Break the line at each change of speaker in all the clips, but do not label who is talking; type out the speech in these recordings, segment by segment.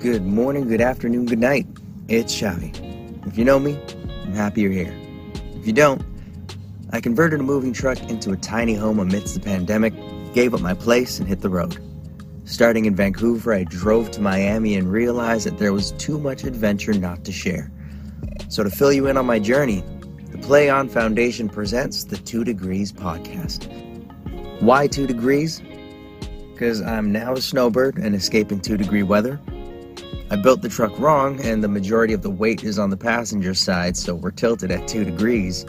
Good morning, good afternoon, good night. It's Xavi. If you know me, I'm happy you're here. If you don't, I converted a moving truck into a tiny home amidst the pandemic, gave up my place, and hit the road. Starting in Vancouver, I drove to Miami and realized that there was too much adventure not to share. So, to fill you in on my journey, the Play On Foundation presents the Two Degrees podcast. Why two degrees? Because I'm now a snowbird and escaping two degree weather. I built the truck wrong, and the majority of the weight is on the passenger side, so we're tilted at 2 degrees.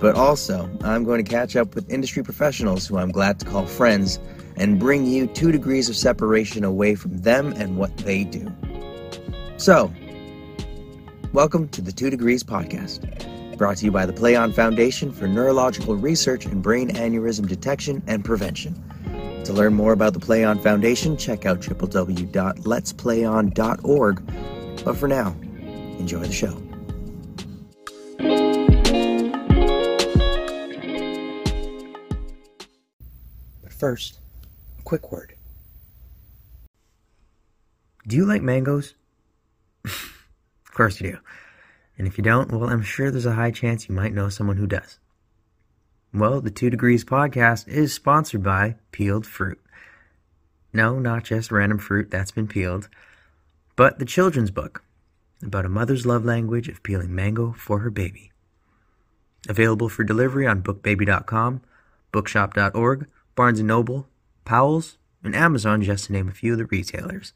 But also, I'm going to catch up with industry professionals who I'm glad to call friends and bring you 2 degrees of separation away from them and what they do. So, welcome to the 2 Degrees Podcast, brought to you by the Play On Foundation for Neurological Research and Brain Aneurysm Detection and Prevention. To learn more about the Play On Foundation, check out www.letsplayon.org. But for now, enjoy the show. But first, a quick word. Do you like mangoes? of course you do. And if you don't, well, I'm sure there's a high chance you might know someone who does. Well, the Two Degrees podcast is sponsored by Peeled Fruit. No, not just random fruit that's been peeled, but the children's book about a mother's love language of peeling mango for her baby. Available for delivery on bookbaby.com, bookshop.org, Barnes & Noble, Powell's, and Amazon, just to name a few of the retailers.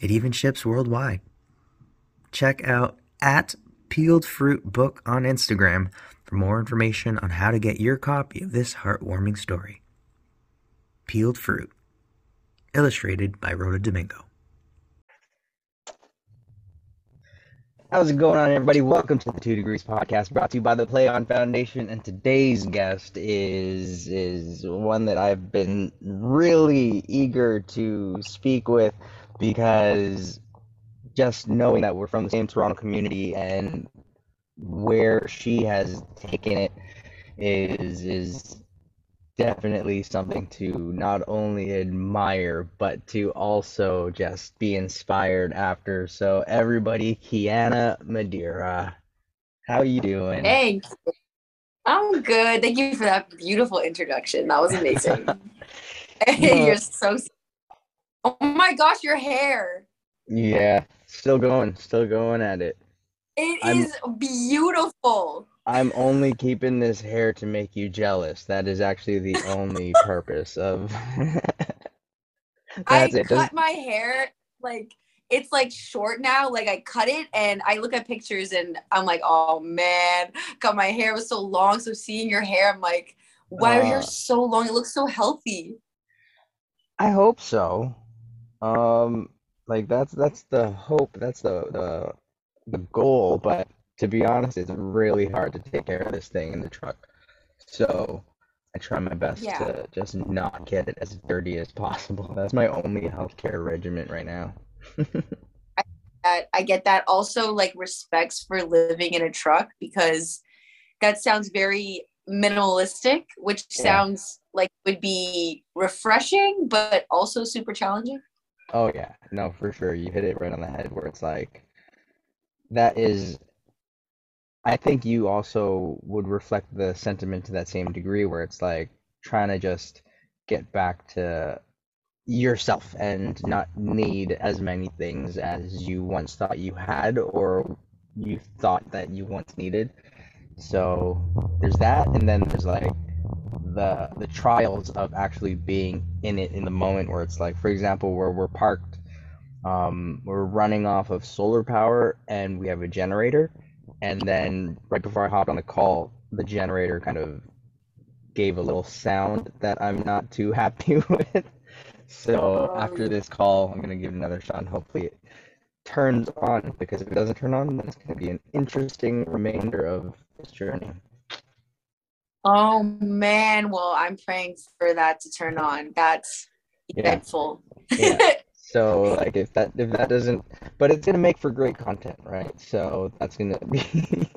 It even ships worldwide. Check out at Peeled Fruit Book on Instagram for more information on how to get your copy of this heartwarming story. Peeled Fruit, illustrated by Rhoda Domingo. How's it going on, everybody? Welcome to the Two Degrees Podcast, brought to you by the Play On Foundation. And today's guest is is one that I've been really eager to speak with because just knowing that we're from the same Toronto community and where she has taken it is is definitely something to not only admire but to also just be inspired after. So everybody, Kiana Madeira, how you doing?
Hey, I'm good. Thank you for that beautiful introduction. That was amazing. You're so. Oh my gosh, your hair.
Yeah, still going, still going at it.
It I'm, is beautiful.
I'm only keeping this hair to make you jealous. That is actually the only purpose of.
I it. cut Does... my hair like it's like short now. Like I cut it and I look at pictures and I'm like, oh man, got my hair was so long. So seeing your hair, I'm like, wow, uh, your hair's so long. It looks so healthy.
I hope so. Um, like that's that's the hope. That's the the the goal, but to be honest, it's really hard to take care of this thing in the truck. So I try my best yeah. to just not get it as dirty as possible. That's my only healthcare regimen right now.
I, that, I get that. Also, like respects for living in a truck because that sounds very minimalistic, which yeah. sounds like would be refreshing, but also super challenging.
Oh yeah, no, for sure. You hit it right on the head. Where it's like that is I think you also would reflect the sentiment to that same degree where it's like trying to just get back to yourself and not need as many things as you once thought you had or you thought that you once needed. So there's that and then there's like the the trials of actually being in it in the moment where it's like for example where we're parked um, we're running off of solar power and we have a generator. And then right before I hopped on the call, the generator kind of gave a little sound that I'm not too happy with. So after this call, I'm gonna give it another shot and hopefully it turns on because if it doesn't turn on, then it's gonna be an interesting remainder of this journey.
Oh man, well I'm praying for that to turn on. That's eventful. Yeah.
So like if that if that doesn't, but it's gonna make for great content, right? So that's gonna be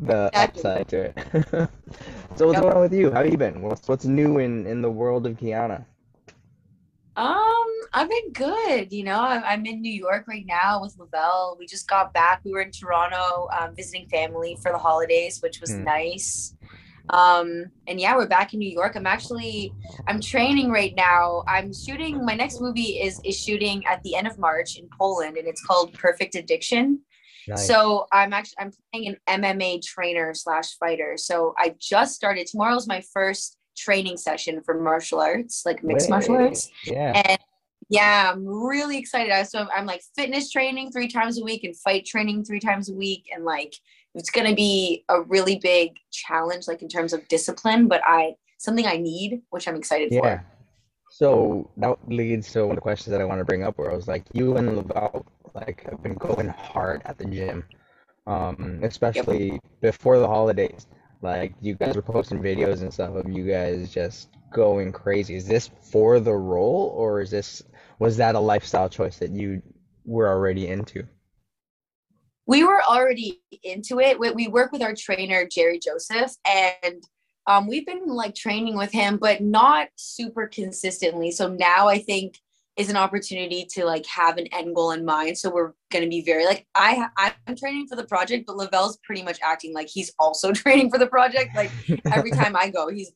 the upside to it. so what's yep. going on with you? How have you been? What's what's new in in the world of Kiana?
Um, I've been good. You know, I'm in New York right now with Lavelle. We just got back. We were in Toronto um, visiting family for the holidays, which was mm. nice. Um, and yeah, we're back in New York. I'm actually I'm training right now. I'm shooting my next movie is is shooting at the end of March in Poland, and it's called Perfect Addiction. Nice. So I'm actually I'm playing an MMA trainer slash fighter. So I just started. Tomorrow's my first training session for martial arts, like mixed Wait, martial arts.
Yeah.
And yeah, I'm really excited. So I'm like fitness training three times a week and fight training three times a week, and like it's going to be a really big challenge, like in terms of discipline. But I something I need, which I'm excited yeah. for.
So that leads to one of the questions that I want to bring up, where I was like, you and Lavelle like have been going hard at the gym, um, especially yep. before the holidays. Like you guys were posting videos and stuff of you guys just going crazy. Is this for the role, or is this was that a lifestyle choice that you were already into?
We were already into it. We, we work with our trainer Jerry Joseph, and um, we've been like training with him, but not super consistently. So now I think is an opportunity to like have an end goal in mind. So we're going to be very like I I'm training for the project, but Lavelle's pretty much acting like he's also training for the project. Like every time I go, he's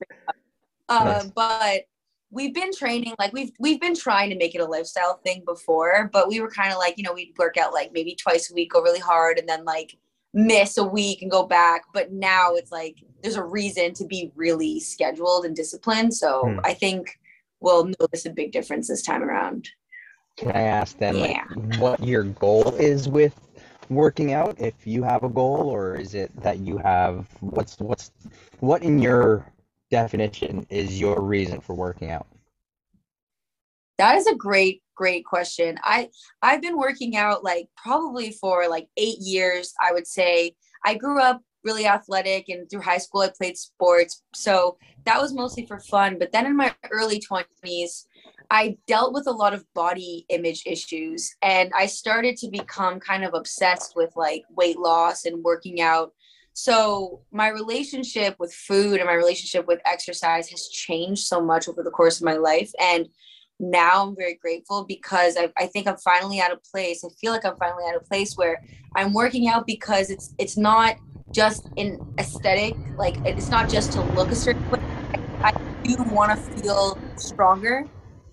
um, nice. but we've been training like we've we've been trying to make it a lifestyle thing before, but we were kind of like you know we'd work out like maybe twice a week, go really hard, and then like miss a week and go back. But now it's like there's a reason to be really scheduled and disciplined. So hmm. I think we'll notice a big difference this time around.
Can I ask then yeah. like, what your goal is with working out if you have a goal or is it that you have what's what's what in your definition is your reason for working out?
That is a great great question. I I've been working out like probably for like 8 years, I would say. I grew up really athletic and through high school I played sports. So that was mostly for fun. But then in my early 20s, I dealt with a lot of body image issues and I started to become kind of obsessed with like weight loss and working out. So my relationship with food and my relationship with exercise has changed so much over the course of my life. And now I'm very grateful because I, I think I'm finally at a place. I feel like I'm finally at a place where I'm working out because it's it's not just in aesthetic. Like it's not just to look a certain way. I do want to feel stronger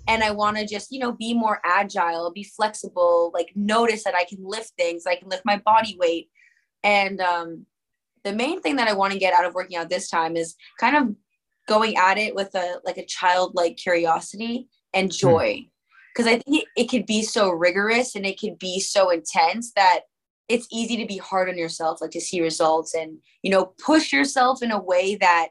and I want to just, you know, be more agile, be flexible, like notice that I can lift things, I can lift my body weight. And um, the main thing that I want to get out of working out this time is kind of going at it with a like a childlike curiosity and hmm. joy. Because I think it, it could be so rigorous and it could be so intense that it's easy to be hard on yourself like to see results and you know push yourself in a way that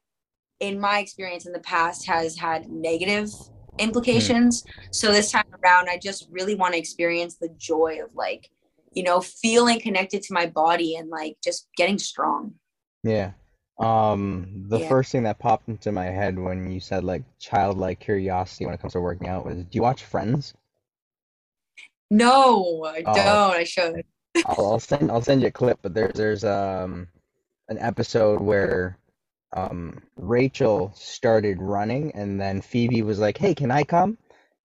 in my experience in the past has had negative implications mm. so this time around i just really want to experience the joy of like you know feeling connected to my body and like just getting strong
yeah um the yeah. first thing that popped into my head when you said like childlike curiosity when it comes to working out was do you watch friends
no i oh. don't i should
I'll, I'll, send I'll send you a clip, but there's there's um an episode where um Rachel started running, and then Phoebe was like, "Hey, can I come?"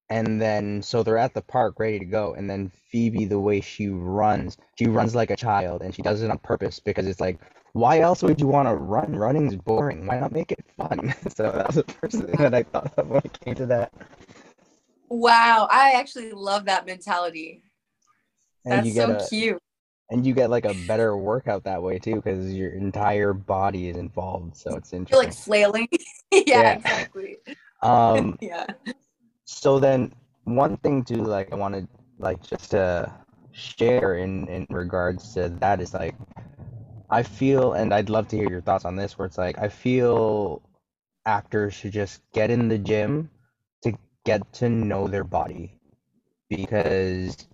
And then so they're at the park ready to go, and then Phoebe, the way she runs, she runs like a child, and she does it on purpose because it's like, why else would you want to run? Running's boring. Why not make it fun? so that was the first thing that I thought of when it came to that.
Wow, I actually love that mentality. And That's so a, cute.
And you get like a better workout that way too, because your entire body is involved. So it's interesting.
You're like flailing. yeah, yeah, exactly.
Um, yeah. So then, one thing too, like I wanted, like just to share in in regards to that is like, I feel, and I'd love to hear your thoughts on this. Where it's like, I feel actors should just get in the gym to get to know their body because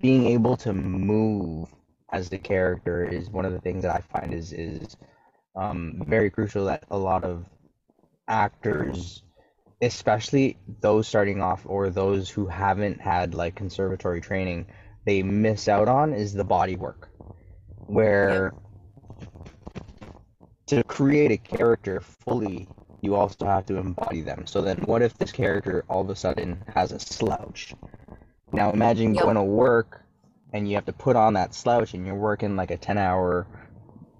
being able to move as the character is one of the things that I find is is um, very crucial that a lot of actors, especially those starting off or those who haven't had like conservatory training, they miss out on is the body work, where to create a character fully you also have to embody them. So then, what if this character all of a sudden has a slouch? Now, imagine yep. going to work and you have to put on that slouch and you're working like a 10 hour,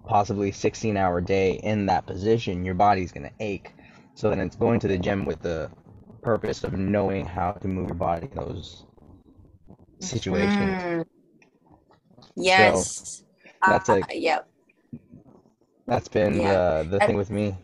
possibly 16 hour day in that position. Your body's going to ache. So then, it's going to the gym with the purpose of knowing how to move your body in those situations. Mm.
Yes.
So that's like, uh,
yep.
That's been yeah. the, the thing with me.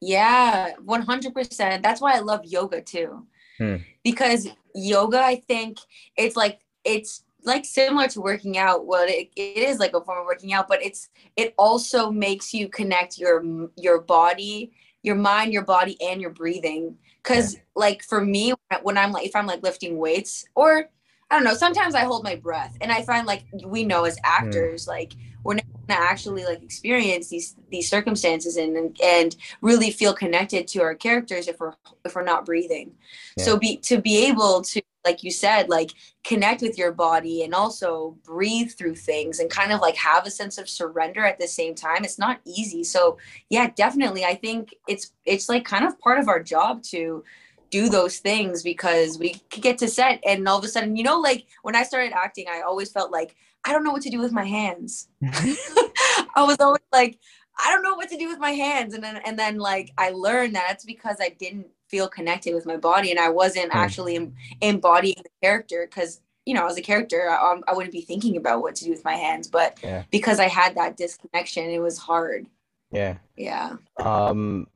Yeah, 100%. That's why I love yoga too. Hmm. Because yoga, I think it's like, it's like similar to working out. Well, it, it is like a form of working out, but it's, it also makes you connect your, your body, your mind, your body, and your breathing. Cause yeah. like for me, when I'm like, if I'm like lifting weights or I don't know, sometimes I hold my breath and I find like we know as hmm. actors, like we're not gonna actually like experience these these circumstances and and really feel connected to our characters if we're if we're not breathing. Yeah. So be to be able to like you said like connect with your body and also breathe through things and kind of like have a sense of surrender at the same time it's not easy so yeah definitely i think it's it's like kind of part of our job to do those things because we could get to set and all of a sudden you know like when i started acting i always felt like I don't know what to do with my hands. I was always like, I don't know what to do with my hands. And then, and then like, I learned that it's because I didn't feel connected with my body and I wasn't mm. actually em- embodying the character. Cause you know, as a character, I, um, I, wouldn't be thinking about what to do with my hands, but yeah. because I had that disconnection, it was hard.
Yeah.
Yeah.
Um,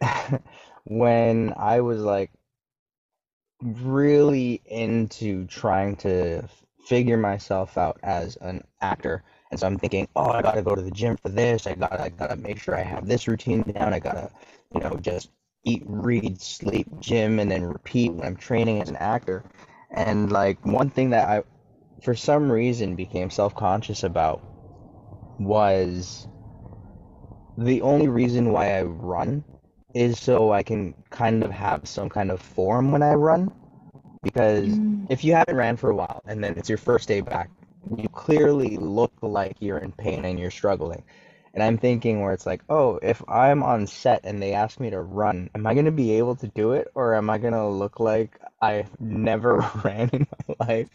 when I was like really into trying to figure myself out as an actor. And so I'm thinking, oh, I gotta go to the gym for this. I gotta, I gotta make sure I have this routine down. I gotta, you know, just eat, read, sleep, gym, and then repeat when I'm training as an actor. And like one thing that I, for some reason, became self-conscious about was the only reason why I run is so I can kind of have some kind of form when I run because mm. if you haven't ran for a while and then it's your first day back, you clearly look like you're in pain and you're struggling. And I'm thinking where it's like, oh, if I'm on set and they ask me to run, am I going to be able to do it or am I going to look like I've never ran in my life?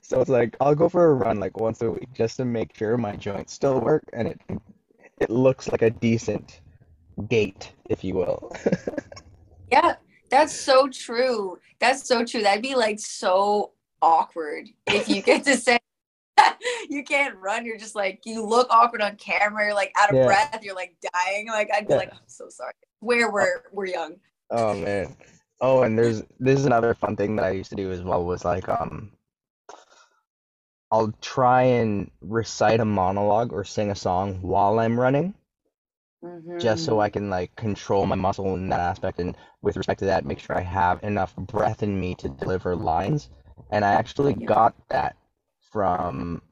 So it's like, I'll go for a run like once a week just to make sure my joints still work and it it looks like a decent gait, if you will.
yeah, that's so true. That's so true. That'd be like so awkward if you get to say you can't run. You're just like you look awkward on camera. You're like out of yeah. breath. You're like dying. Like I'd be yeah. like, I'm so sorry. Where we're we're young.
Oh man. Oh, and there's this is another fun thing that I used to do as well was like um I'll try and recite a monologue or sing a song while I'm running mm-hmm. just so I mm-hmm. can like control my muscle in that aspect. And with respect to that, make sure I have enough breath in me to deliver lines. And I actually yeah. got that from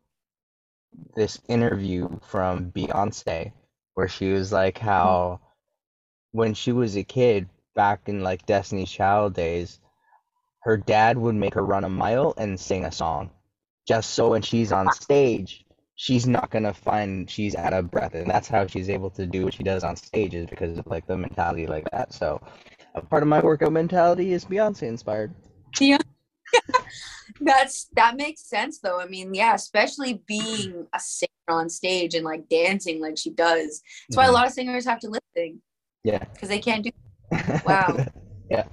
this interview from Beyonce, where she was like how when she was a kid back in like Destiny's Child days, her dad would make her run a mile and sing a song just so when she's on stage she's not gonna find she's out of breath and that's how she's able to do what she does on stage is because of like the mentality like that. So a part of my workout mentality is beyonce inspired.
Yeah. That's that makes sense though. I mean yeah especially being a singer on stage and like dancing like she does. That's why mm-hmm. a lot of singers have to lip sync
yeah.
Because they can't do wow.
Yeah.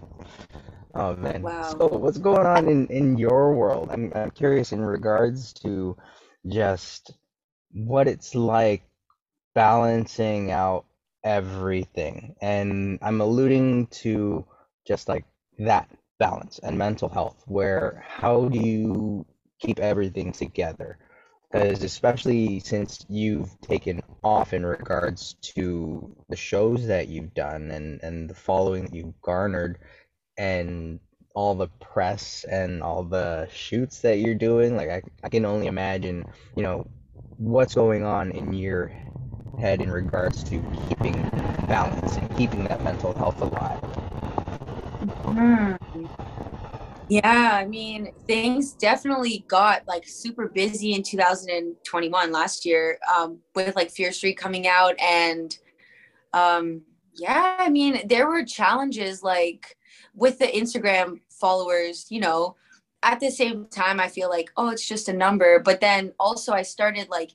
Oh man. Wow. So what's going on in in your world? I'm, I'm curious in regards to just what it's like balancing out everything. And I'm alluding to just like that balance and mental health, where how do you keep everything together? Because especially since you've taken off in regards to the shows that you've done and, and the following that you've garnered and all the press and all the shoots that you're doing like I, I can only imagine you know what's going on in your head in regards to keeping balance and keeping that mental health alive
mm. yeah i mean things definitely got like super busy in 2021 last year um, with like fear street coming out and um yeah i mean there were challenges like with the instagram followers you know at the same time i feel like oh it's just a number. But then also i started like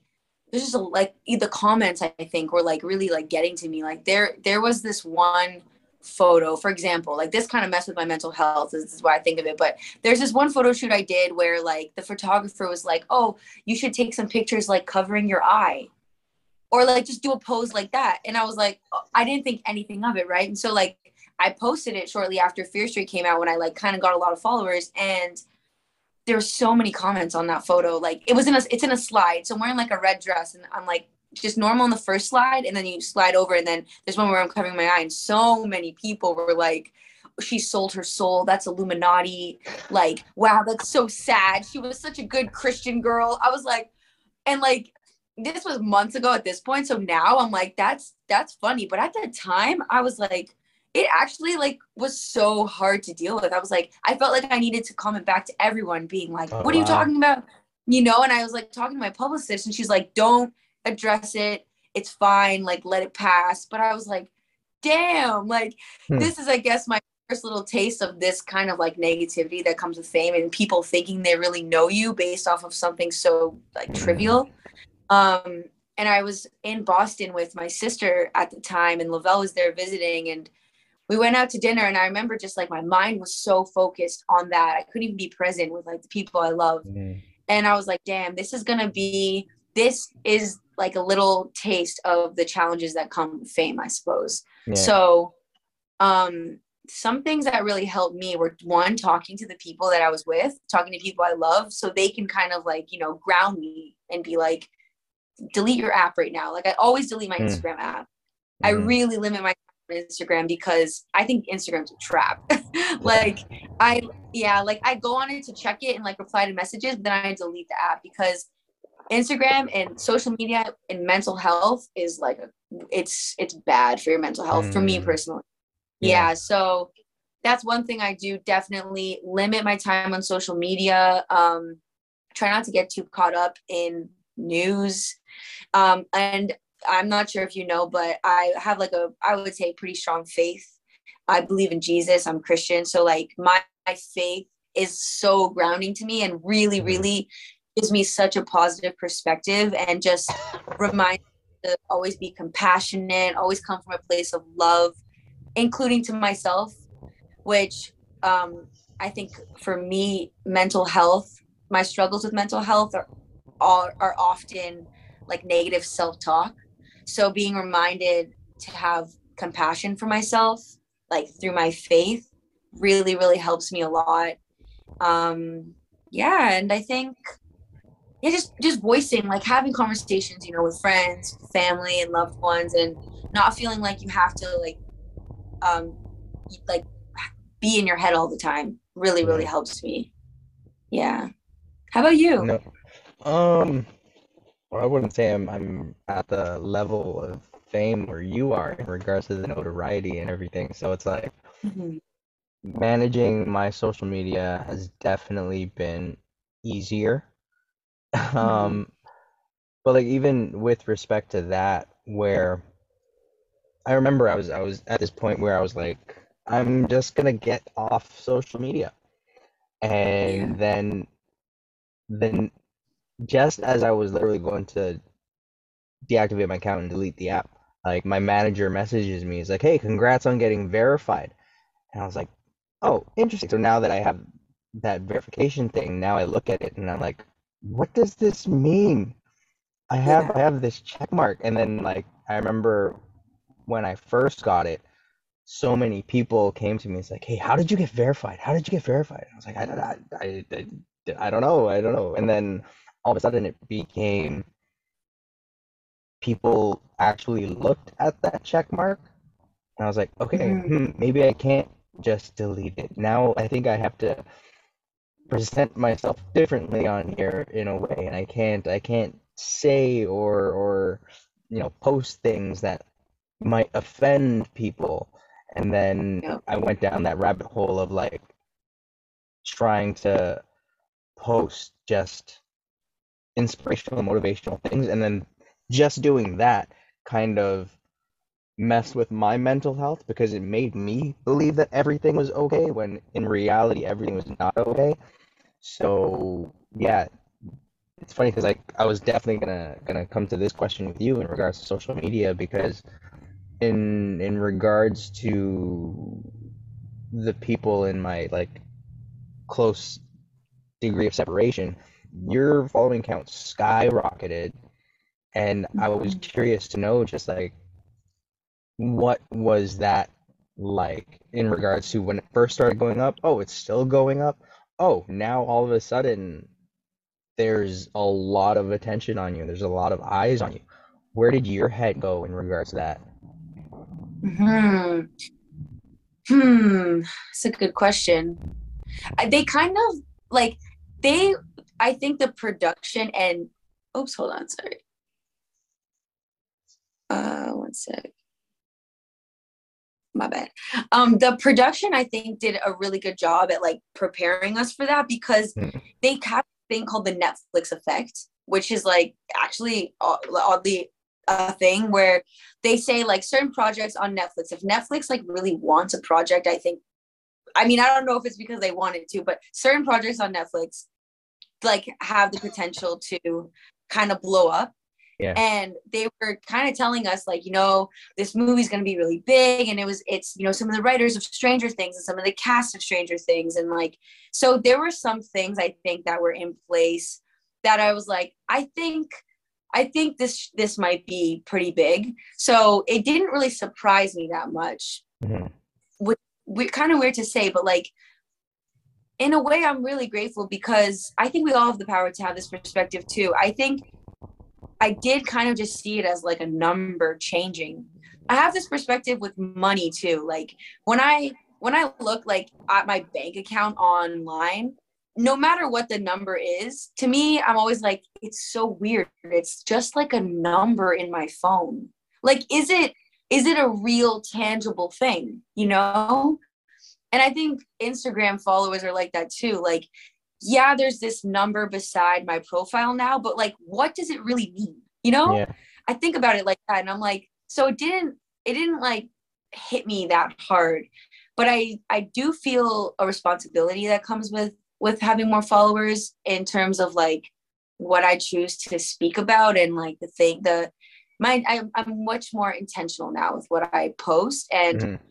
there's just a, like the comments i think were like really like getting to me. Like there there was this one photo for example like this kind of messed with my mental health this is why i think of it. But there's this one photo shoot i did where like the photographer was like oh you should take some pictures like covering your eye or like just do a pose like that. And i was like oh, i didn't think anything of it right? And so like i posted it shortly after fear street came out when i like kind of got a lot of followers and there's so many comments on that photo. Like it was in a it's in a slide so i'm wearing like a red dress and i'm like just normal on the first slide and then you slide over and then there's one where I'm covering my eye and so many people were like she sold her soul. That's illuminati. Like wow that's so sad. She was such a good christian girl. I was like and like this was months ago at this point so now i'm like that's that's funny. But at that time i was like it actually like was so hard to deal with i was like i felt like i needed to comment back to everyone being like oh, what are you talking about you know and i was like talking to my publicist and she's like don't address it. It's fine. Like, let it pass. But I was like, damn, like, hmm. this is, I guess, my first little taste of this kind of like negativity that comes with fame and people thinking they really know you based off of something so like trivial. Um, and I was in Boston with my sister at the time, and Lavelle was there visiting, and we went out to dinner. And I remember just like my mind was so focused on that, I couldn't even be present with like the people I love. Mm. And I was like, damn, this is gonna be this is like a little taste of the challenges that come with fame, I suppose. Yeah. So, um, some things that really helped me were one, talking to the people that I was with, talking to people I love, so they can kind of like, you know, ground me and be like, delete your app right now. Like I always delete my mm. Instagram app. Mm. I really limit my Instagram because I think Instagram's a trap. like I yeah, like I go on it to check it and like reply to messages, but then I delete the app because Instagram and social media and mental health is like a, it's it's bad for your mental health mm. for me mm. personally. Yeah. yeah. so that's one thing I do definitely limit my time on social media. Um try not to get too caught up in news. Um and I'm not sure if you know, but I have like a I would say pretty strong faith. I believe in Jesus. I'm Christian, so like my, my faith is so grounding to me and really mm-hmm. really gives me such a positive perspective and just reminds me to always be compassionate, always come from a place of love, including to myself, which um, I think for me, mental health, my struggles with mental health are, are, are often like negative self talk. So being reminded to have compassion for myself, like through my faith, really, really helps me a lot. Um, yeah, and I think yeah, just just voicing, like having conversations, you know, with friends, family, and loved ones, and not feeling like you have to like, um, like be in your head all the time. Really, really helps me. Yeah. How about you?
No. Um. Well, I wouldn't say I'm I'm at the level of fame where you are in regards to the notoriety and everything. So it's like mm-hmm. managing my social media has definitely been easier Mm-hmm. um but like even with respect to that where i remember i was i was at this point where i was like i'm just gonna get off social media and yeah. then then just as i was literally going to deactivate my account and delete the app like my manager messages me he's like hey congrats on getting verified and i was like oh interesting so now that i have that verification thing now i look at it and i'm like what does this mean? I have yeah. I have this check mark, and then like I remember when I first got it, so many people came to me. It's like, hey, how did you get verified? How did you get verified? I was like, I I, I, I, I don't know, I don't know. And then all of a sudden, it became people actually looked at that check mark, and I was like, okay, mm-hmm. hmm, maybe I can't just delete it. Now I think I have to present myself differently on here in a way and i can't i can't say or or you know post things that might offend people and then yeah. i went down that rabbit hole of like trying to post just inspirational and motivational things and then just doing that kind of mess with my mental health because it made me believe that everything was okay when in reality everything was not okay. So yeah, it's funny because like I was definitely gonna gonna come to this question with you in regards to social media because in in regards to the people in my like close degree of separation, your following count skyrocketed, and I was mm-hmm. curious to know just like what was that like in regards to when it first started going up? Oh, it's still going up. Oh, now all of a sudden there's a lot of attention on you. There's a lot of eyes on you. Where did your head go in regards to that?
Hmm. Hmm. It's a good question. They kind of like they. I think the production and oops, hold on, sorry. Uh, one sec my bad. Um, the production I think did a really good job at like preparing us for that because mm. they have a thing called the Netflix effect, which is like actually oddly a thing where they say like certain projects on Netflix. If Netflix like really wants a project, I think. I mean, I don't know if it's because they wanted to, but certain projects on Netflix like have the potential to kind of blow up
yeah.
And they were kind of telling us, like, you know, this movie's going to be really big. And it was, it's, you know, some of the writers of Stranger Things and some of the cast of Stranger Things. And like, so there were some things I think that were in place that I was like, I think, I think this, this might be pretty big. So it didn't really surprise me that much. Mm-hmm. Which, which kind of weird to say, but like, in a way, I'm really grateful because I think we all have the power to have this perspective too. I think I did kind of just see it as like a number changing. I have this perspective with money too. Like when I when I look like at my bank account online, no matter what the number is, to me, I'm always like, it's so weird. It's just like a number in my phone. Like, is it is it a real tangible thing? You know? And I think Instagram followers are like that too. Like yeah, there's this number beside my profile now, but like, what does it really mean? You know, yeah. I think about it like that, and I'm like, so it didn't, it didn't like hit me that hard, but I, I do feel a responsibility that comes with with having more followers in terms of like what I choose to speak about and like the thing, the my, I, I'm much more intentional now with what I post and. Mm-hmm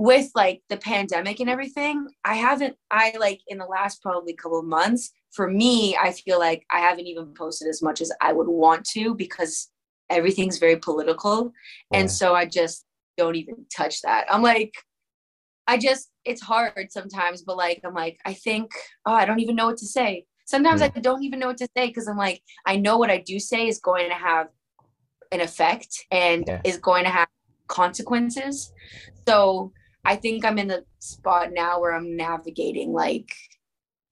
with like the pandemic and everything, I haven't, I like in the last probably couple of months, for me, I feel like I haven't even posted as much as I would want to because everything's very political. Yeah. And so I just don't even touch that. I'm like, I just, it's hard sometimes, but like, I'm like, I think, oh, I don't even know what to say. Sometimes yeah. I don't even know what to say because I'm like, I know what I do say is going to have an effect and yeah. is going to have consequences. So I think I'm in the spot now where I'm navigating like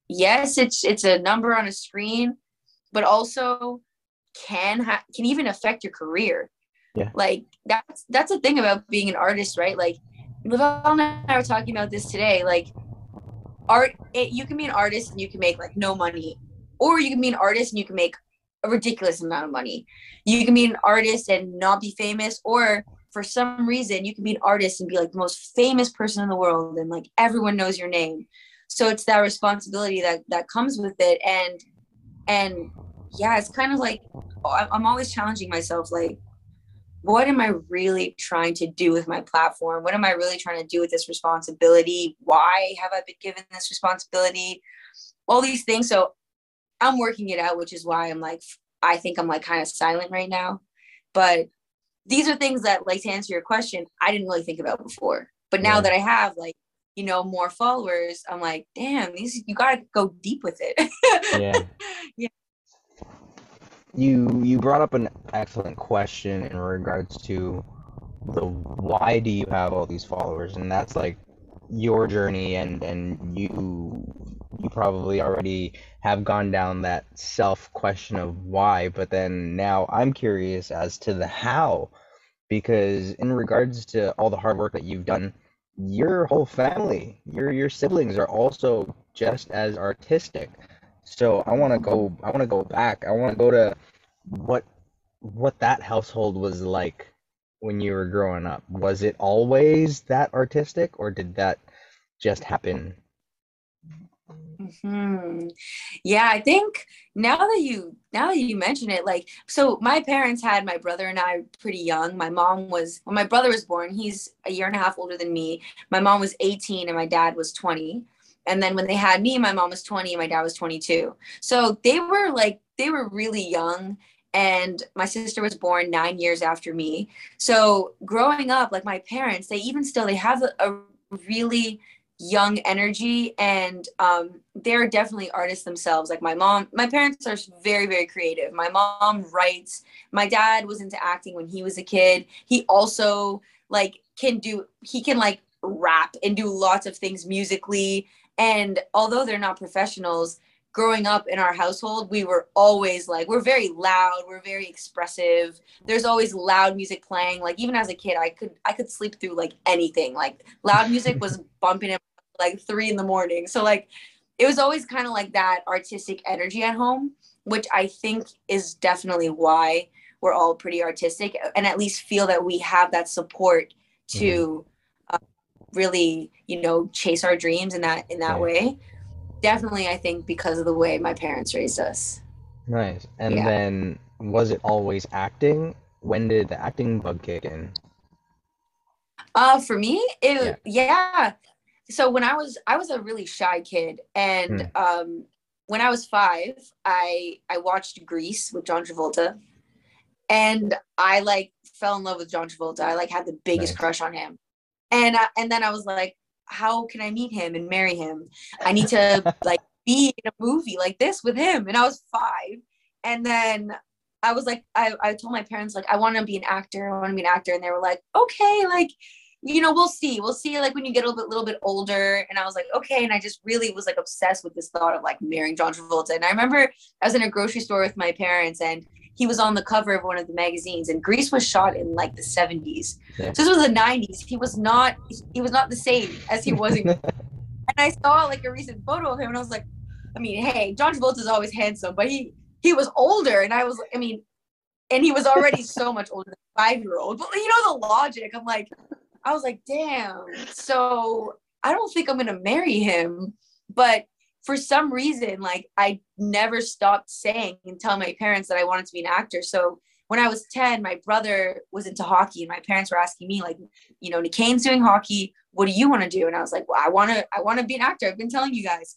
yes, it's it's a number on a screen, but also can ha- can even affect your career.
Yeah.
Like that's that's the thing about being an artist, right? Like Lavelle and I were talking about this today. Like art it, you can be an artist and you can make like no money or you can be an artist and you can make a ridiculous amount of money. You can be an artist and not be famous or for some reason you can be an artist and be like the most famous person in the world and like everyone knows your name. So it's that responsibility that that comes with it. And and yeah it's kind of like oh, i'm always challenging myself like what am i really trying to do with my platform? What am i really trying to do with this responsibility? Why have i been given this responsibility? All these things. So i'm working it out which is why i'm like i think i'm like kind of silent right now. But these are things that like to answer your question i didn't really think about before. But now yeah. that i have like you know more followers i'm like damn these you gotta go deep with it.
Yeah. Yeah. You you brought up an excellent question in regards to the why do you have all these followers? And that's like your journey and and you you probably already have gone down that self question of why but then now i'm curious as to the how. Because in regards to all the hard work that you've done your whole family your your siblings are also just as artistic. So i want to go i want to go back. I want to go to what what that household was like when you were growing up? Was it always that artistic, or did that just happen?
Hmm. Yeah, I think now that you now that you mention it, like so, my parents had my brother and I pretty young. My mom was when my brother was born. He's a year and a half older than me. My mom was 18 and my dad was 20. And then when they had me, my mom was 20 and my dad was 22. So they were like they were really young and my sister was born nine years after me. So growing up like my parents they even still they have a, really young energy and um, they're definitely artists themselves. Like my mom my parents are very very creative. My mom writes. My dad was into acting when he was a kid. He also like can do he can like rap and do lots of things musically. And although they're not professionals growing up in our household, we were always like, we're very loud, we're very expressive. There's always loud music playing. Like even as a kid, I could I could sleep through like anything. Like loud music was bumping at like three in the morning. So like it was always kind of like that artistic energy at home, which I think is definitely why we're all pretty artistic and at least feel that we have that support to mm-hmm. uh, really, you know, chase our dreams in that in that way definitely, I think, because of the way my parents raised us.
Nice. And yeah. then, was it always acting? When did the acting bug kick in?
Uh, for me, it yeah. yeah. So when I was, I was a really shy kid, and hmm. um, when I was five, I I watched Grease with John Travolta, and I like fell in love with John Travolta. I like had the biggest nice. crush on him, and uh, and then I was like, how can I meet him and marry him? I need to like be in a movie like this with him. And I was five. And then I was like, I, I told my parents, like, I want to be an actor. I want to be an actor. And they were like, okay, like, you know, we'll see. We'll see like when you get a little bit, little bit older. And I was like, okay. And I just really was like obsessed with this thought of like marrying John Travolta. And I remember I was in a grocery store with my parents and he was on the cover of one of the magazines and Grease was shot in like the 70s. Yeah. So this was the 90s. He was not he was not the same as he was in and I saw like a recent photo of him and I was like, I mean, hey, John Travolta is always handsome, but he he was older and I was I mean, and he was already so much older than five year old. But you know the logic. I'm like, I was like, damn. So I don't think I'm gonna marry him. But for some reason, like I never stopped saying and telling my parents that I wanted to be an actor. So when I was 10, my brother was into hockey and my parents were asking me, like, you know, Nikane's doing hockey. What do you want to do? And I was like, well, I want to, I want to be an actor. I've been telling you guys.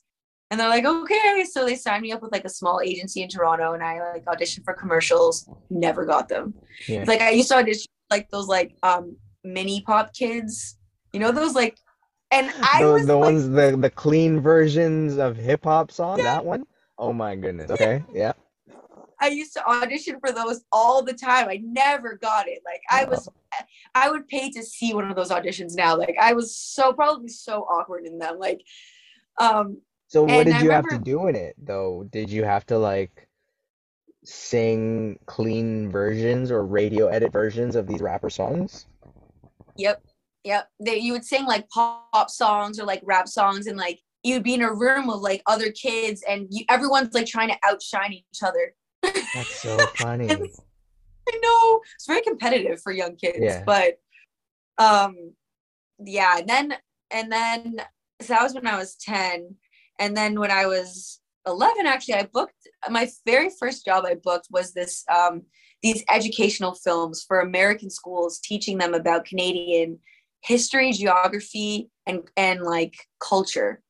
And they're like, okay. So they signed me up with like a small agency in Toronto and I like auditioned for commercials, never got them. Yeah. Like I used to audition like those like um mini pop kids, you know, those like and I
the,
was
the
like,
ones the the clean versions of hip hop song. Yeah. That one. Oh my goodness. Okay. Yeah.
I used to audition for those all the time. I never got it. Like I was, I would pay to see one of those auditions now. Like I was so probably so awkward in them. Like, um.
So what did I you remember, have to do in it though? Did you have to like sing clean versions or radio edit versions of these rapper songs?
Yep. Yep. They, you would sing like pop songs or like rap songs and like you'd be in a room of like other kids and you, everyone's like trying to outshine each other.
That's so funny.
I know it's very competitive for young kids, yeah. but um yeah, and then and then so that was when I was 10. And then when I was 11 actually I booked my very first job I booked was this um these educational films for American schools teaching them about Canadian history, geography, and and like culture.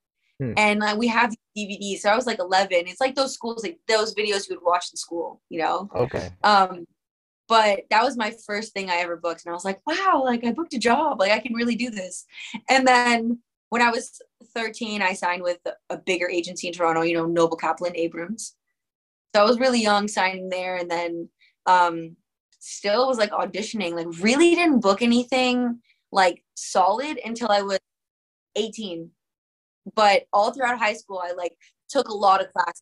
Hmm. And uh, we have DVDs. So I was like 11. It's like those schools, like those videos you would watch in school, you know?
Okay.
Um, but that was my first thing I ever booked. And I was like, wow, like I booked a job. Like I can really do this. And then when I was 13, I signed with a bigger agency in Toronto, you know, Noble Caplan Abrams. So I was really young signing there. And then um, still was like auditioning, like really didn't book anything like solid until I was 18. But all throughout high school, I like took a lot of classes.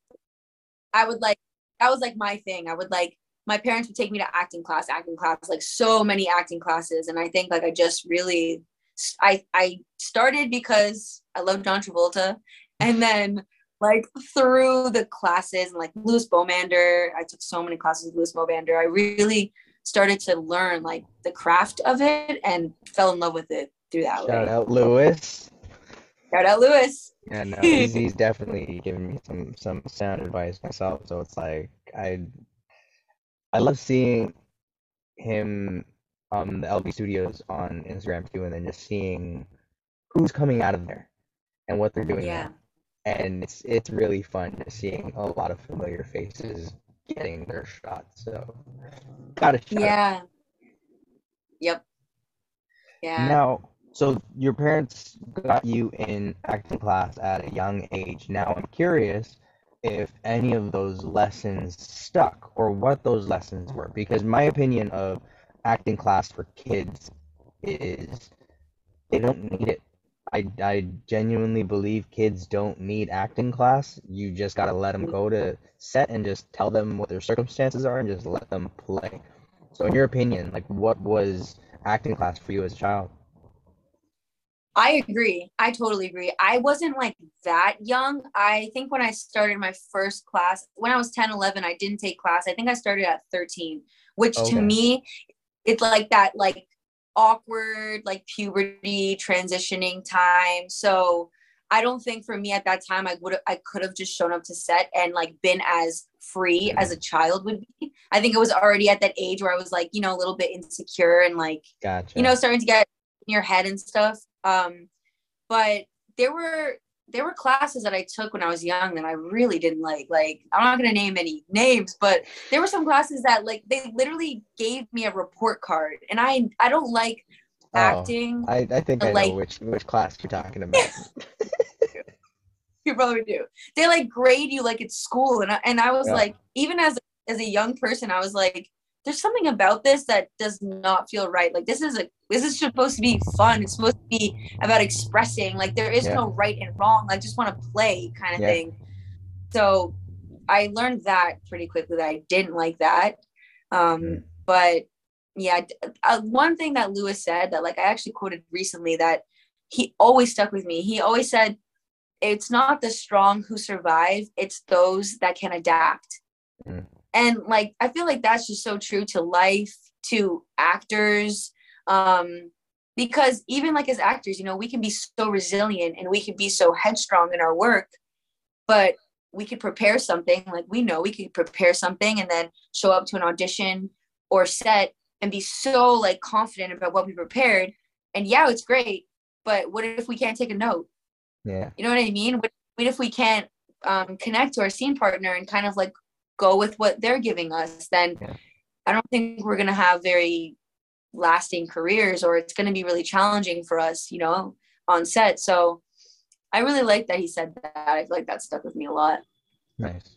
I would like, that was like my thing. I would like, my parents would take me to acting class, acting class, like so many acting classes. And I think like I just really, I, I started because I love John Travolta. And then like through the classes and like Lewis Baumander, I took so many classes with Lewis Baumander. I really started to learn like the craft of it and fell in love with it through that
Shout
way.
out Lewis.
Shout out Lewis.
Yeah, no, he's, he's definitely giving me some some sound advice myself. So it's like I I love seeing him um the LB Studios on Instagram too, and then just seeing who's coming out of there and what they're doing
Yeah.
now. And it's it's really fun just seeing a lot of familiar faces getting their shot. So gotta shout out.
Yeah. Yep. Yeah.
Now, so your parents got you in acting class at a young age. Now, I'm curious if any of those lessons stuck or what those lessons were, because my opinion of acting class for kids is they don't need it. I, I genuinely believe kids don't need acting class. You just got to let them go to set and just tell them what their circumstances are and just let them play. So, in your opinion, like what was acting class for you as a child?
I agree. I totally agree. I wasn't like that young. I think when I started my first class, when I was 10, 11, I didn't take class. I think I started at 13, which
Okay.
to me, it's like that, like awkward, like puberty transitioning time. So I don't think for me at that time, I would have I could have just shown up to set and like been as free as a child would be. I think it was already at that age where I was like, you know, a little bit insecure and like
Gotcha.
you know starting to get in your head and stuff um but there were there were classes that i took when i was young that i really didn't like like i'm not going to name any names but there were some classes that like they literally gave me a report card and i i don't like
Oh,
acting
I, I think I know which which class you're talking about.
you probably do they like grade you like it's school and I, and I was
Yeah.
like even as as a young person I was like there's something about this that does not feel right like this is a this is supposed to be fun it's supposed to be about expressing like there is
Yeah.
no right and wrong I just want to play kind of
Yeah.
thing so I learned that pretty quickly that I didn't like that um
Mm.
but yeah uh, one thing that Lewis said that like I actually quoted recently that he always stuck with me he always said it's not the strong who survive it's those that can adapt
Mm.
And like i feel like that's just so true to life to actors um because even like as actors you know we can be so resilient and we can be so headstrong in our work but we could prepare something like we know we could prepare something and then show up to an audition or set and be so like confident about what we prepared and yeah it's great but what if we can't take a note
Yeah.
you know what I mean? What, what if we can't um, connect to our scene partner and kind of like go with what they're giving us? Then
Yeah.
I don't think we're gonna have very lasting careers, or it's gonna be really challenging for us, you know, on set. So I really like that he said that. I feel like that stuck with me a lot.
Nice.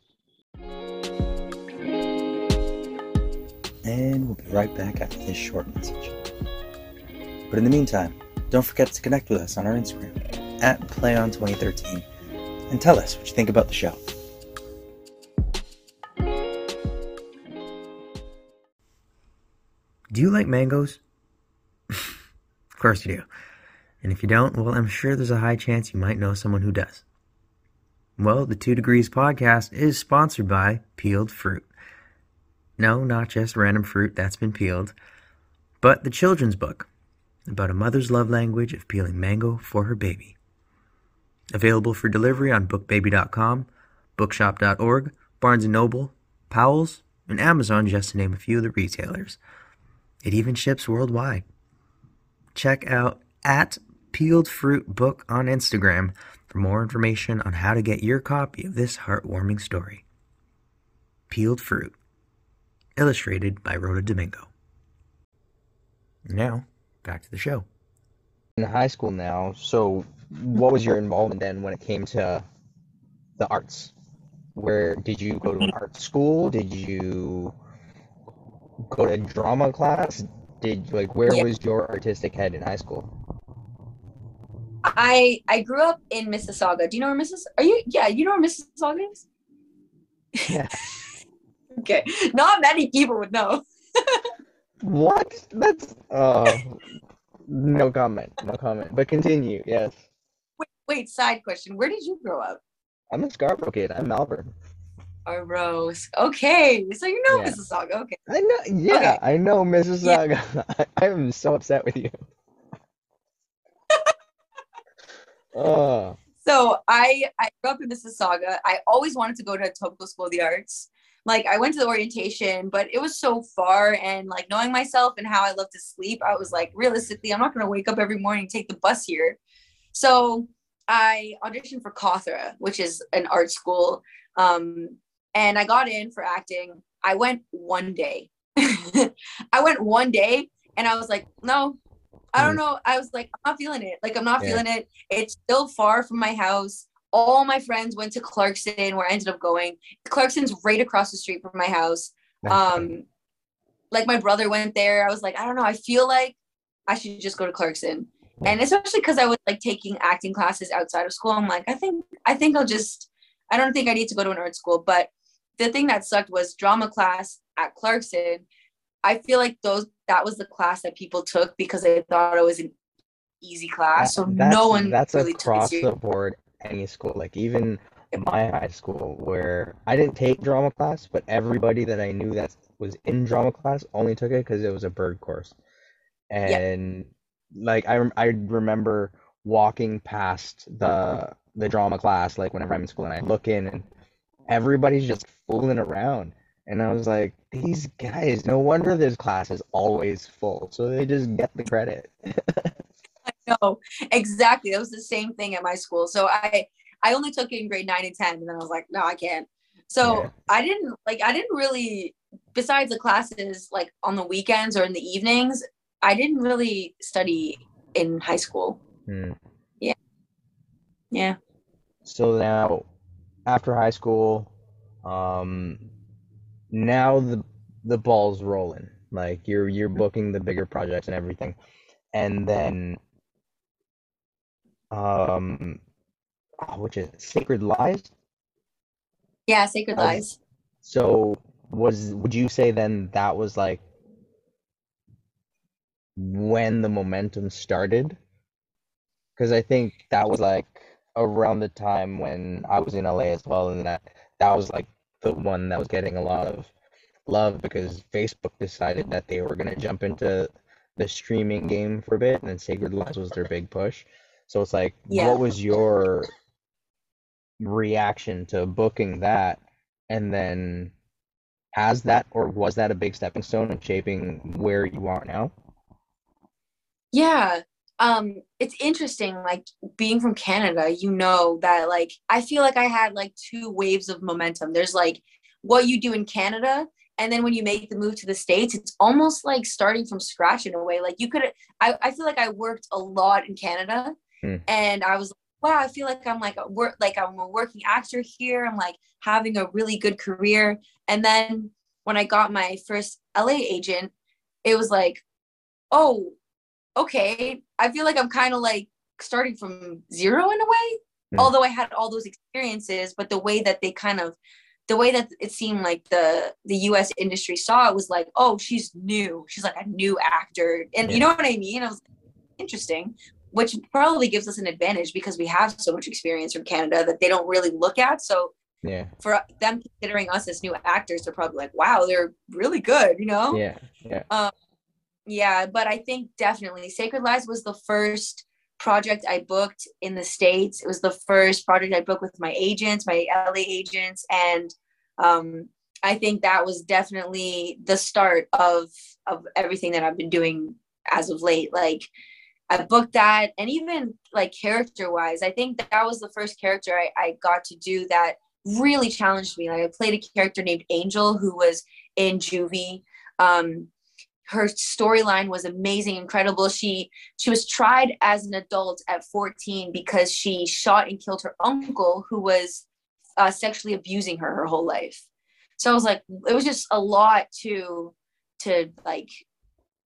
And we'll be right back after this short message. But in the meantime, don't forget to connect with us on our Instagram at PlayOn2013 and tell us what you think about the show. Do you like mangoes? of course you do. And if you don't, well, I'm sure there's a high chance you might know someone who does. Well, the Two Degrees podcast is sponsored by Peeled Fruit. No, not just random fruit that's been peeled, but the children's book about a mother's love language of peeling mango for her baby. Available for delivery on bookbaby.com, bookshop.org, Barnes & Noble, Powell's, and Amazon just to name a few of the retailers. It even ships worldwide. Check out at Peeled Fruit Book on Instagram for more information on how to get your copy of this heartwarming story. Peeled Fruit, illustrated by Rhoda Domingo. Now, back to the show.
In high school now, so what was your involvement then when it came to the arts? Where did you go to an art school? Did you go to drama class? Did like where
Yeah.
was your artistic head in high school?
I I grew up in Mississauga. Do you know where Missis? Are you? Yeah, you know where Mississauga is.
Yeah.
Okay, not many people would know.
What? That's uh no comment. No comment. But continue, yes.
Wait, wait, side question. Where did you grow up?
I'm a Scarborough kid. I'm Malvern.
Or Rose. Okay, so you know yeah. Mississauga. Okay. I
know. Yeah, okay. I know Mississauga. Yeah. I, am so upset with you.
oh. So I I grew up in Mississauga. I always wanted to go to Etobicoke School of the Arts. Like I went to the orientation, but it was so far. And like knowing myself and how I love to sleep, I was like, realistically, I'm not gonna wake up every morning take the bus here. So I auditioned for Cawthra, which is an art school. Um, and I got in for acting. I went one day. I went one day and I was like, no, I don't mm. know. I was like, I'm not feeling it. Like, I'm not yeah. feeling it. It's still far from my house. All my friends went to Clarkson, where I ended up going. Clarkson's right across the street from my house. Um, like my brother went there. I was like, I don't know. I feel like I should just go to Clarkson. And especially because I was like taking acting classes outside of school. I'm like, I think I think I'll just I don't think I need to go to an art school. But the thing that sucked was drama class at Clarkson. I feel like those that was the class that people took because they thought it was an easy class. So no one
that's really across the board any school. Like even in my high school where I didn't take drama class, but everybody that I knew that was in drama class only took it because it was a bird course. And like I I remember walking past the the drama class like whenever I'm in school and I look in and everybody's just fooling around. And I was like, these guys, no wonder this class is always full. So they just get the credit.
I know exactly. That was the same thing at my school. So I I only took it in grade nine and ten, and then I was like, no, I can't. So yeah. I didn't like I didn't really besides the classes like on the weekends or in the evenings, I didn't really study in high school. Hmm. Yeah. Yeah.
So now after high school, um, now the the ball's rolling. Like you're you're booking the bigger projects and everything, and then um, oh, which is Sacred Lies.
Yeah, Sacred um, Lies.
So was would you say then that was like when the momentum started? Because I think that was like around the time when I was in LA as well, and that that was like the one that was getting a lot of love because Facebook decided that they were gonna jump into the streaming game for a bit, and then Sacred Lies was their big push. So it's like, yeah. what was your reaction to booking that, and then has that or was that a big stepping stone in shaping where you are now?
Yeah, um it's interesting like being from canada you know that like i feel like i had like two waves of momentum. There's like what you do in canada and then when you make the move to the states it's almost like starting from scratch in a way. Like you could i, I feel like i worked a lot in canada mm. and i was wow i feel like i'm like a work like i'm a working actor here. I'm like having a really good career. And then when i got my first la agent it was like oh okay, I feel like I'm kind of like starting from zero in a way. Mm. Although I had all those experiences, but the way that they kind of the way that it seemed like the the US industry saw it was like, oh, she's new. She's like a new actor. And yeah. you know what I mean? I was interesting, which probably gives us an advantage because we have so much experience from Canada that they don't really look at. So
yeah.
For them considering us as new actors, they're probably like, wow, they're really good, you know?
Yeah. Yeah. Um,
yeah, but I think definitely Sacred Lies was the first project I booked in the States. It was the first project I booked with my agents, my LA agents. And um, I think that was definitely the start of of everything that I've been doing as of late. Like I booked that and even like character wise, I think that was the first character I, I got to do that really challenged me. Like I played a character named Angel who was in juvie. Um, her storyline was amazing incredible she she was tried as an adult at 14 because she shot and killed her uncle who was uh, sexually abusing her her whole life so i was like it was just a lot to to like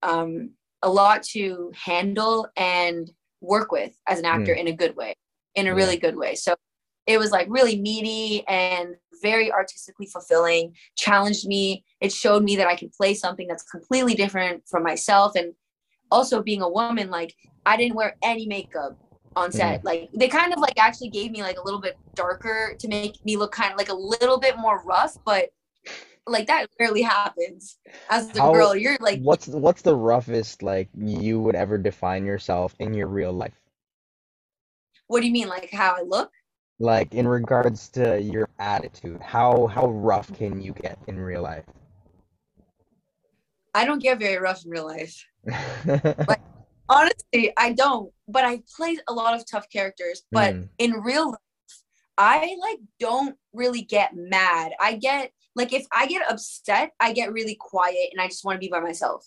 um a lot to handle and work with as an actor mm. in a good way in a yeah. really good way so it was like really meaty and very artistically fulfilling challenged me it showed me that i could play something that's completely different from myself and also being a woman like i didn't wear any makeup on set. Mm-hmm. Like they kind of like actually gave me like a little bit darker to make me look kind of like a little bit more rough, but like that rarely happens as a How, girl. You're like
what's what's the roughest like you would ever define yourself in your real life?
What do you mean like how I look?
Like in regards to your attitude, how how rough can you get in real life?
I don't get very rough in real life. like honestly, I don't. But I play a lot of tough characters. But mm. in real life, I like don't really get mad. I get like if I get upset, I get really quiet and I just want to be by myself.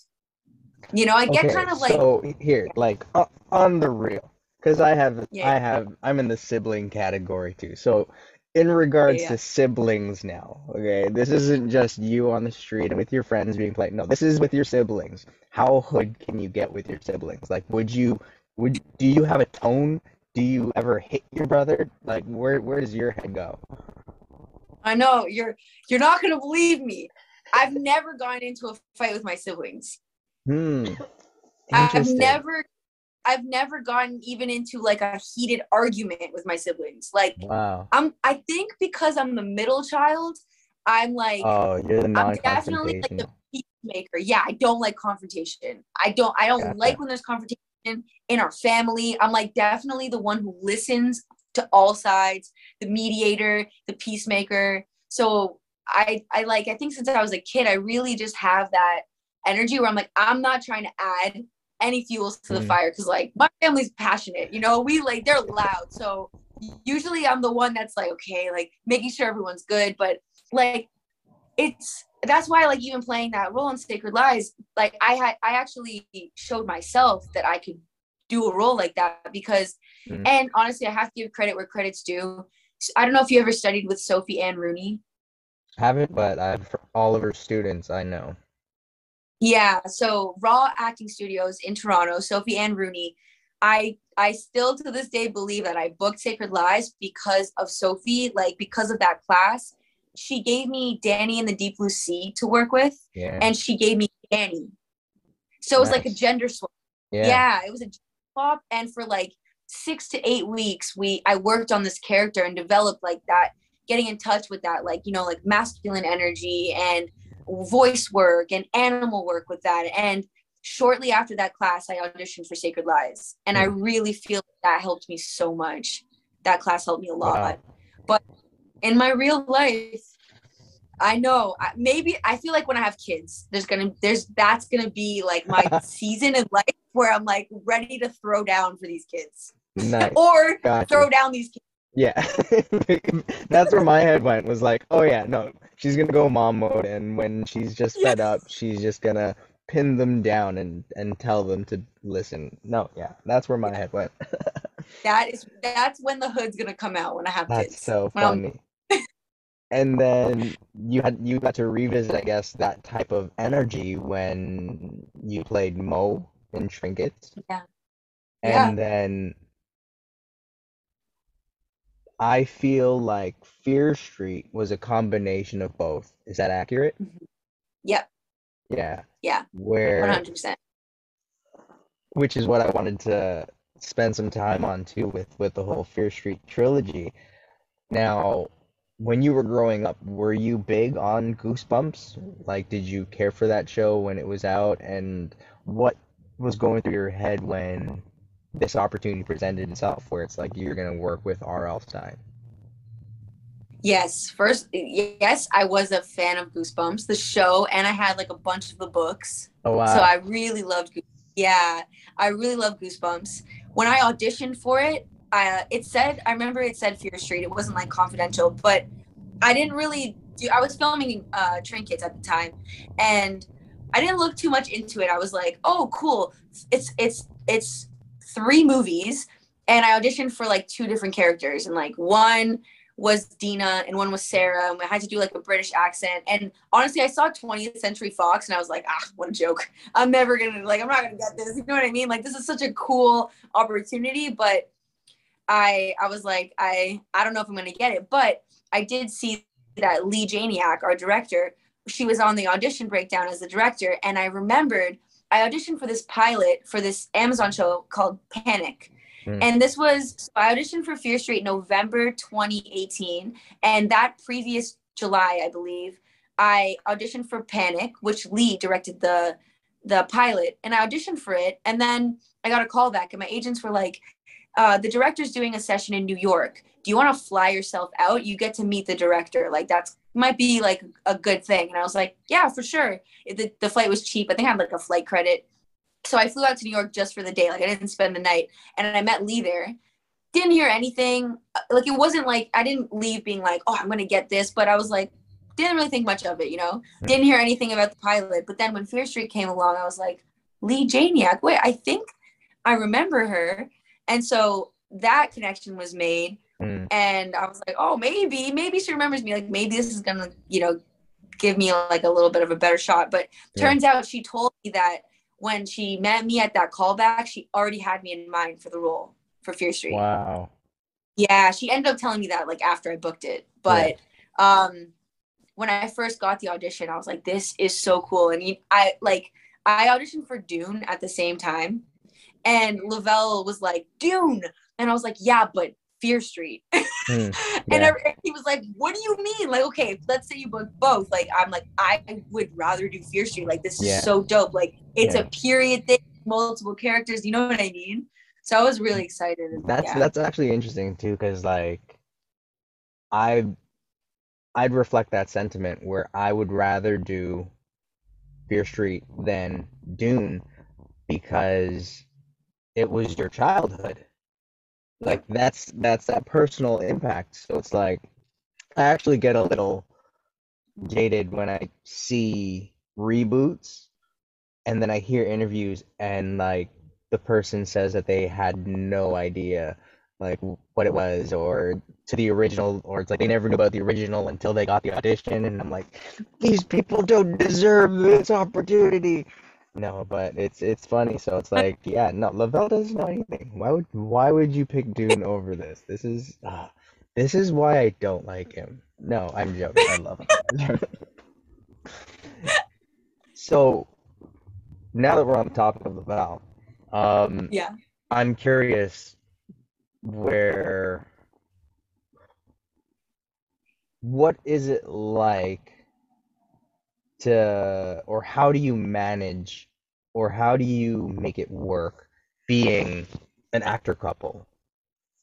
You know, I get okay, kind of like
so here, like uh, on the real, because I have, yeah. I have, I'm in the sibling category too. So in regards yeah. to siblings now okay this isn't just you on the street and with your friends being played. No this is with your siblings. How hood can you get with your siblings? Like would you would do you have a tone? Do you ever hit your brother? Like where where does your head go?
I know you're you're not gonna believe me. I've never gone into a fight with my siblings.
Hmm.
I've never I've never gotten even into like a heated argument with my siblings. Like,
wow.
I'm. I think because I'm the middle child, I'm like.
Oh, you're the
I'm definitely like the peacemaker. Yeah, I don't like confrontation. I don't. I don't gotcha. like when there's confrontation in our family. I'm like definitely the one who listens to all sides, the mediator, the peacemaker. So I, I like. I think since I was a kid, I really just have that energy where I'm like, I'm not trying to add any fuels to the mm. fire because like my family's passionate you know? We like they're loud. So usually i'm the one that's like okay like making sure everyone's good but like it's that's why like even playing that role in sacred lies. Like i had i actually showed myself that i could do a role like that because mm. and honestly i have to give credit where credit's due. I don't know if you ever studied with sophie ann rooney.
Haven't but i've all of her students i know
yeah, so Raw Acting Studios in Toronto, Sophie Ann Rooney. I I still to this day believe that I booked Sacred Lies because of Sophie, like because of that class. She gave me Danny and the Deep Blue Sea to work with,
yeah.
and she gave me Danny. So it was nice. like a gender swap. Yeah. yeah, it was a swap, and for like six to eight weeks, we I worked on this character and developed like that, getting in touch with that, like you know, like masculine energy and voice work and animal work with that. And shortly after that class, I auditioned for Sacred Lies. And I hmm. really feel that helped me so much. That class helped me a lot. Wow. But in my real life, I know maybe I feel like when I have kids, there's gonna there's that's gonna be like my season in life where I'm like ready to throw down for these kids.
Nice.
or gotcha. throw down these kids.
Yeah. that's where my head went was like, oh yeah, no, she's gonna go mom mode, and when she's just yes. fed up, she's just gonna pin them down and and tell them to listen. No, yeah, that's where my head went.
that is that's when the hood's gonna come out when I have
that's
kids.
so funny. and then you had you got to revisit, I guess, that type of energy when you played Mo in Trinkets.
Yeah.
And yeah. then I feel like Fear Street was a combination of both. Is that accurate?
Mm-hmm. Yep.
Yeah.
Yeah.
Where
100%.
Which is what I wanted to spend some time on too with with the whole Fear Street trilogy. Now, when you were growing up, were you big on Goosebumps? Like did you care for that show when it was out and what was going through your head when this opportunity presented itself where it's like you're going to work with R.L. Stine?
Yes, first, yes, I was a fan of Goosebumps, the show, and I had like a bunch of the books.
Oh wow!
So I really loved. Goosebumps. Yeah, I really love Goosebumps. When I auditioned for it, I, it said I remember it said Fear Street. It wasn't like confidential, but I didn't really do. I was filming uh, Trinkets at the time, and I didn't look too much into it. I was like, oh, cool. It's it's it's three movies and I auditioned for like two different characters and like one was Dina and one was Sarah and I had to do like a British accent and honestly I saw 20th Century Fox and I was like ah what a joke. I'm never gonna like I'm not gonna get this you know what I mean? Like this is such a cool opportunity but I I was like I I don't know if I'm gonna get it but I did see that Leigh Janiak our director she was on the audition breakdown as the director and I remembered I auditioned for this pilot for this Amazon show called Panic. Mm. And this was so I auditioned for Fear Street November 2018, and that previous July, I believe, I auditioned for Panic, which Leigh directed the the pilot, and I auditioned for it, and then I got a call back, and my agents were like, uh, "The director's doing a session in New York. Do you want to fly yourself out? You get to meet the director. Like that's might be like a good thing." And I was like, "Yeah, for sure." The, the flight was cheap. I think I had like a flight credit so I flew out to New York just for the day. Like I didn't spend the night, and I met Leigh there. Didn't hear anything. Uh, like it wasn't like I didn't leave being like, oh, I'm gonna get this, but I was like, didn't really think much of it, you know. Didn't hear anything about the pilot. But then when Fear Street came along, I was like, Leigh Janiak. Wait, I think I remember her, and so that connection was made. Mm. And I was like, oh, maybe, maybe she remembers me. Like maybe this is gonna, you know, give me like a little bit of a better shot. But yeah. turns out she told me that when she met me at that callback, she already had me in mind for the role for Fear Street.
Wow.
Yeah, she ended up telling me that like after I booked it. But yeah. um when I first got the audition, I was like, this is so cool. And I like I auditioned for Dune at the same time. And Lovell was like, Dune. And I was like, yeah, but Fear Street. Mm, yeah. and he was like, What do you mean? Like, okay, let's say you book both. Like, I'm like, I would rather do Fear Street. Like, this is yeah. so dope. Like, it's yeah. a period thing, multiple characters. You know what I mean? So I was really excited.
That's that's actually interesting too, because like I I'd reflect that sentiment where I would rather do Fear Street than Dune because it was your childhood like that's that's that personal impact. So it's like i actually get a little jaded when i see reboots and then i hear interviews and like the person says that they had no idea like what it was or to the original or it's like they never knew about the original until they got the audition and i'm like these people don't deserve this opportunity no, but it's it's funny. So it's like, yeah, no, Lovell doesn't know anything. Why would why would you pick Dune over this? This is uh, this is why I don't like him. No, I'm joking. I love him. so now that we're on the topic of Lovell, um,
yeah,
I'm curious where what is it like to or how do you manage or how do you make it work being an actor couple?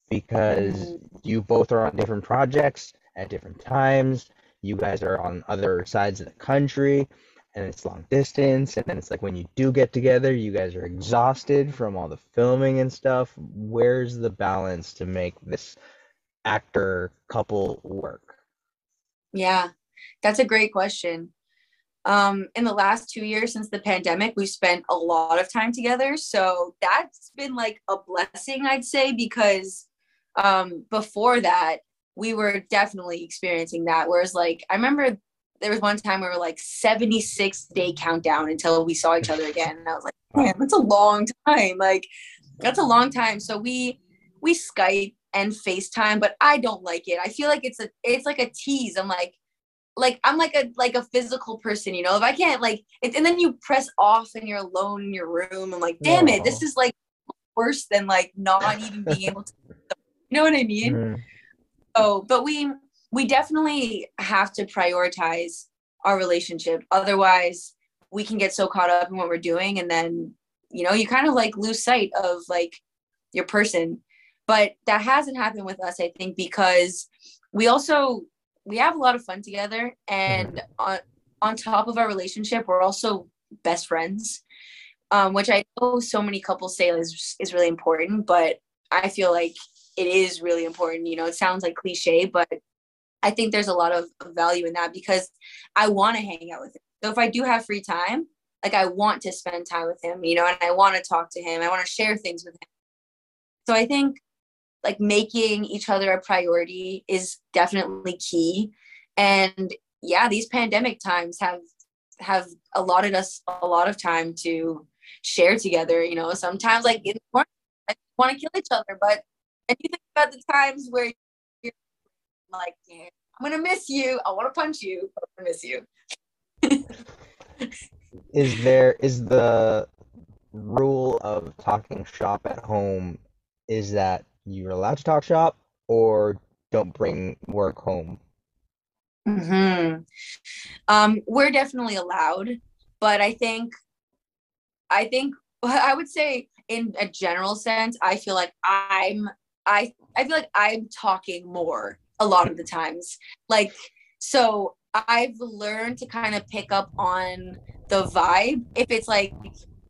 Because mm-hmm. you both are on different projects at different times. You guys are on other sides of the country and it's long distance and then it's like when you do get together you guys are exhausted from all the filming and stuff. Where's the balance to make this actor couple work?
Yeah that's a great question um, in the last two years since the pandemic, we've spent a lot of time together. So that's been like a blessing, I'd say, because um, before that, we were definitely experiencing that. Whereas, like, I remember there was one time we were like 76 day countdown until we saw each other again. And I was like, man, that's a long time. Like, that's a long time. So we, we Skype and FaceTime, but I don't like it. I feel like it's a, it's like a tease. I'm like, like I'm like a like a physical person, you know. If I can't like, it, and then you press off and you're alone in your room, and like, damn it, this is like worse than like not even being able to. You know what I mean? Mm-hmm. Oh, but we we definitely have to prioritize our relationship. Otherwise, we can get so caught up in what we're doing, and then you know you kind of like lose sight of like your person. But that hasn't happened with us, I think, because we also we have a lot of fun together and mm-hmm. on on top of our relationship we're also best friends. Um, which i know so many couples say is is really important but i feel like it is really important you know it sounds like cliche but i think there's a lot of value in that because i want to hang out with him. So if i do have free time like i want to spend time with him you know and i want to talk to him i want to share things with him. So i think like making each other a priority is definitely key. And yeah these pandemic times have have allotted us a lot of time to share together you know? Sometimes like in the morning I want to kill each other but and you think about the times where you're like yeah, i'm gonna miss you. I want to punch you i miss you.
Is there is the rule of talking shop at home is that you're allowed to talk shop or don't bring work home.
Hmm. Um, we're definitely allowed, but I think, I think I would say in a general sense, I feel like I'm I I feel like I'm talking more a lot of the times. Like so I've learned to kind of pick up on the vibe. If it's like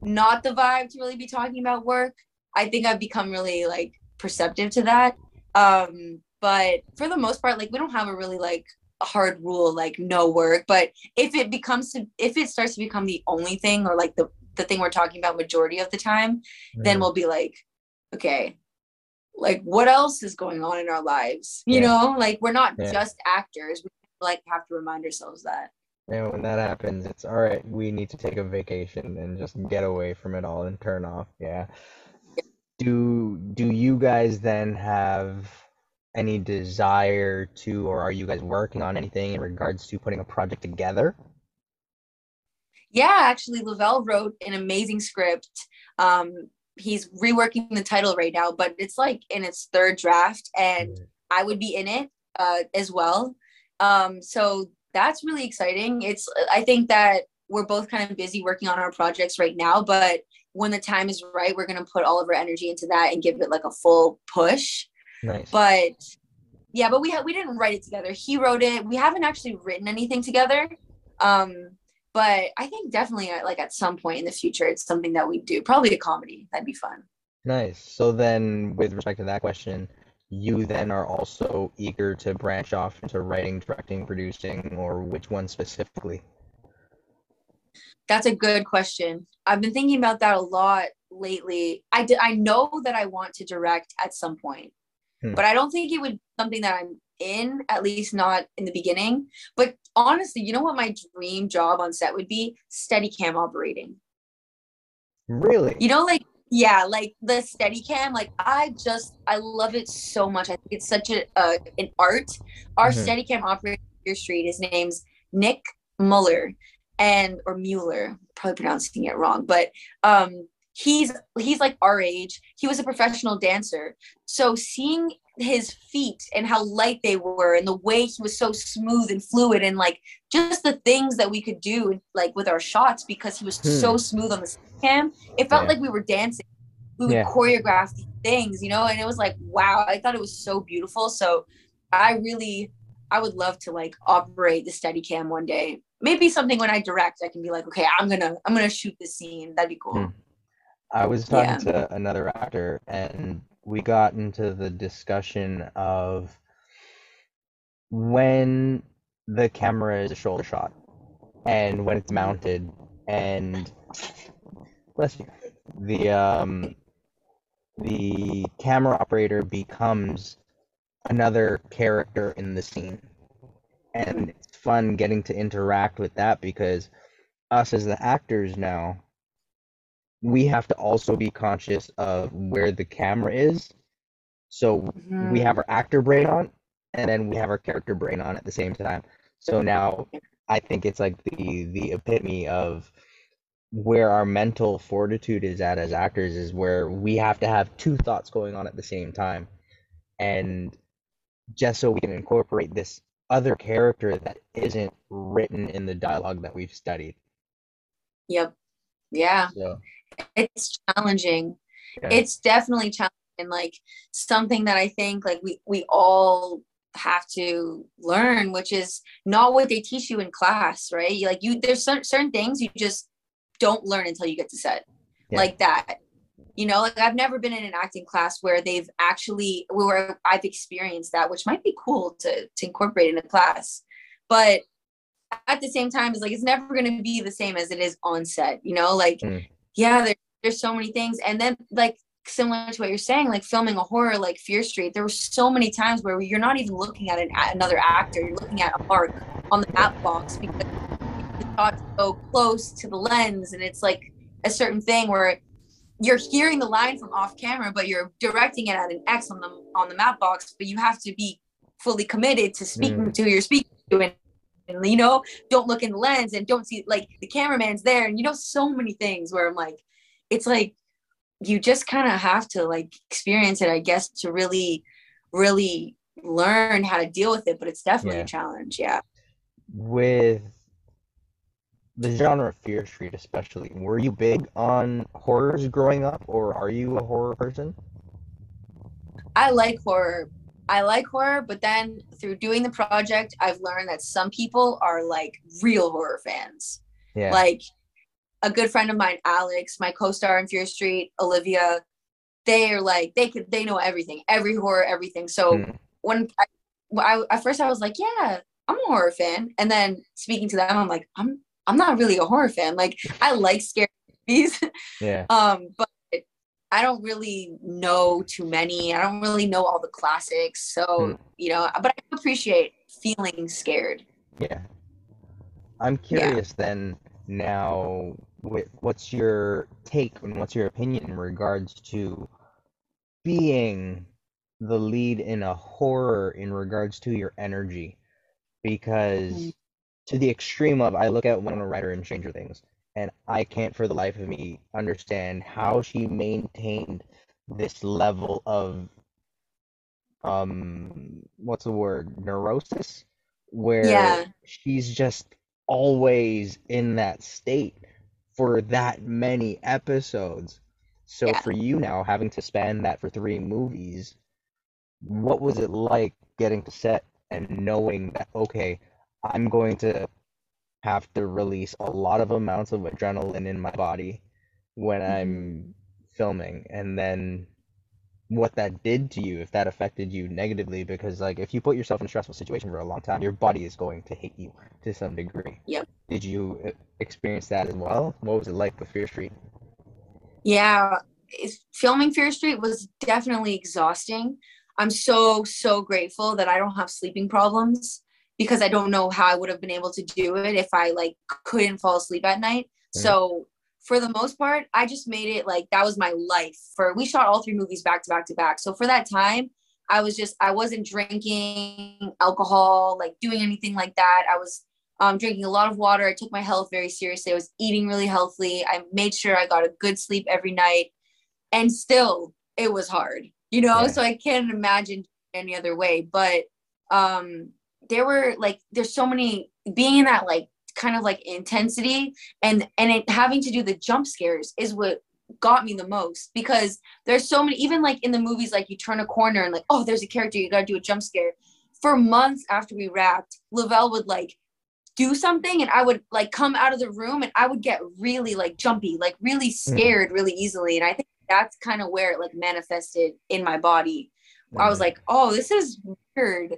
not the vibe to really be talking about work, I think I've become really like perceptive to that. Um but for the most part like we don't have a really like a hard rule like no work but if it becomes to if it starts to become the only thing or like the the thing we're talking about majority of the time, then we'll be like, okay, like what else is going on in our lives? You yeah. know, like we're not yeah. just actors. We like have to remind ourselves that.
And when that happens, it's all right. We need to take a vacation and just get away from it all and turn off. Yeah. Yeah. Do do you guys then have any desire to, or are you guys working on anything in regards to putting a project together?
Yeah, actually, Lovell wrote an amazing script. Um, he's reworking the title right now, but it's like in its third draft, and mm. I would be in it uh, as well. Um, so that's really exciting. It's I think that we're both kind of busy working on our projects right now, but when the time is right, we're gonna put all of our energy into that and give it like a full push. Nice. But yeah, but we ha- we didn't write it together. He wrote it. We haven't actually written anything together. Um, but I think definitely uh, like at some point in the future, it's something that we do. Probably a comedy. That'd be fun.
Nice. So then, with respect to that question, you then are also eager to branch off into writing, directing, producing, or which one specifically?
That's a good question. I've been thinking about that a lot lately. I did, I know that I want to direct at some point, hmm. but I don't think it would be something that I'm in, at least not in the beginning. But honestly, you know what my dream job on set would be? Steady cam operating.
Really?
You know, like yeah, like the steady cam, like I just I love it so much. I think it's such a uh, an art. Our mm-hmm. steady cam operator Street, his name's Nick Muller and or Mueller, probably pronouncing it wrong, but um he's he's like our age. He was a professional dancer. So seeing his feet and how light they were and the way he was so smooth and fluid and like just the things that we could do like with our shots because he was hmm. so smooth on the cam it felt yeah. like we were dancing we would yeah. choreograph things you know and it was like wow i thought it was so beautiful so i really i would love to like operate the steady cam one day maybe something when i direct i can be like okay i'm gonna i'm gonna shoot this scene that'd be cool hmm.
i was talking yeah. to another actor and we got into the discussion of when the camera is a shoulder shot and when it's mounted and bless you the um the camera operator becomes another character in the scene and it's fun getting to interact with that because us as the actors now we have to also be conscious of where the camera is. So mm-hmm. we have our actor brain on, and then we have our character brain on at the same time. So now I think it's like the the epitome of where our mental fortitude is at as actors is where we have to have two thoughts going on at the same time, and just so we can incorporate this other character that isn't written in the dialogue that we've studied.
Yep. Yeah. So it's challenging. Yeah. It's definitely challenging. Like something that I think like we we all have to learn, which is not what they teach you in class, right? Like you, there's certain certain things you just don't learn until you get to set, yeah. like that. You know, like I've never been in an acting class where they've actually where I've experienced that, which might be cool to to incorporate in a class, but at the same time, it's like it's never going to be the same as it is on set. You know, like mm yeah, there, there's so many things. And then like similar to what you're saying, like filming a horror like Fear Street, there were so many times where you're not even looking at an, another actor, you're looking at a mark on the matte box because the shot's so close to the lens, and it's like a certain thing where you're hearing the line from off camera, but you're directing it at an X on the on the matte box, but you have to be fully committed to speaking mm. to who you're speaking to and and you know don't look in the lens and don't see like the cameraman's there and you know so many things where i'm like it's like you just kind of have to like experience it, I guess, to really, really learn how to deal with it. But it's definitely yeah. a challenge. Yeah.
With the genre of Fear Street, especially, were you big on horrors growing up, or are you a horror person?
I like horror. I like horror, but then through doing the project, I've learned that some people are like real horror fans. Yeah. Like a good friend of mine, Alex, my co-star in Fear Street, Olivia, they are like they could they know everything, every horror, everything. So mm. when I, I at first I was like, yeah, I'm a horror fan, and then speaking to them, I'm like, I'm I'm not really a horror fan. Like I like scary movies.
Yeah.
um, but I don't really know too many. I don't really know all the classics. So, mm. you know, but I appreciate feeling scared.
Yeah. I'm curious yeah. then now with what's your take and what's your opinion in regards to being the lead in a horror in regards to your energy because mm. To the extreme of I look at Winona Ryder in Stranger Things and I can't for the life of me understand how she maintained this level of um what's the word neurosis where yeah. she's just always in that state for that many episodes so yeah. for you now having to span that for three movies what was it like getting to set and knowing that okay i'm going to have to release a lot of amounts of adrenaline in my body when mm-hmm. I'm filming. And then what that did to you if that affected you negatively because like if you put yourself in a stressful situation for a long time your body is going to hate you to some degree.
Yep.
Did you uh, experience that as well? What was it like with fear street?
Yeah filming fear street was definitely exhausting. I'm so so grateful that i don't have sleeping problems because I don't know how I would have been able to do it if I like couldn't fall asleep at night. Mm-hmm. So for the most part, I just made it like that was my life. For we shot all three movies back to back to back. So for that time, I was just I wasn't drinking alcohol, like doing anything like that. I was um, drinking a lot of water. I took my health very seriously. I was eating really healthily. I made sure I got a good sleep every night, and still it was hard, you know. Yeah. So I can't imagine any other way. But um, there were like there's so many being in that like kind of like intensity and and it having to do the jump scares is what got me the most because there's so many even like in the movies like you turn a corner and like oh there's a character you got to do a jump scare. For months after we wrapped lovell would like do something and i would like come out of the room and i would get really like jumpy like really hmm. scared really easily. And i think that's kind of where it like manifested in my body. I was like oh this is weird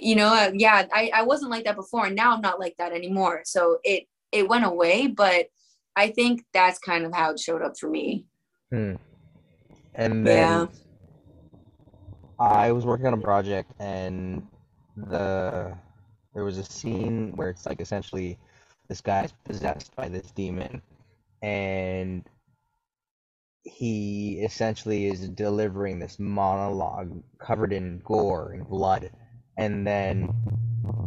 you know uh, yeah I, I wasn't like that before and now i'm not like that anymore so it it went away but i think that's kind of how it showed up for me
hmm. and then yeah. i was working on a project and the there was a scene where it's like essentially this guy's possessed by this demon and he essentially is delivering this monologue covered in gore and blood and then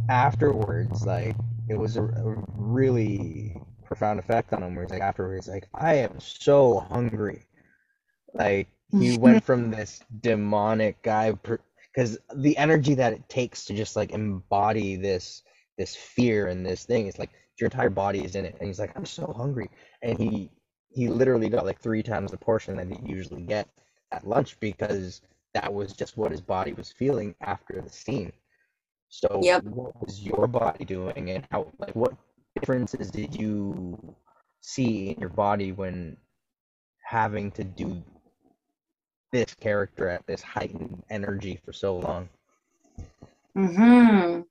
afterwards, like it was a, a really profound effect on him. Where it's like afterwards, like I am so hungry. Like he went from this demonic guy because the energy that it takes to just like embody this this fear and this thing is like your entire body is in it and he's like i'm so hungry and he he literally got like three times the portion that he usually get at lunch because that was just what his body was feeling after the scene so yep. what was your body doing and how like what differences did you see in your body when having to do this character at this heightened energy for so long?
Hmm.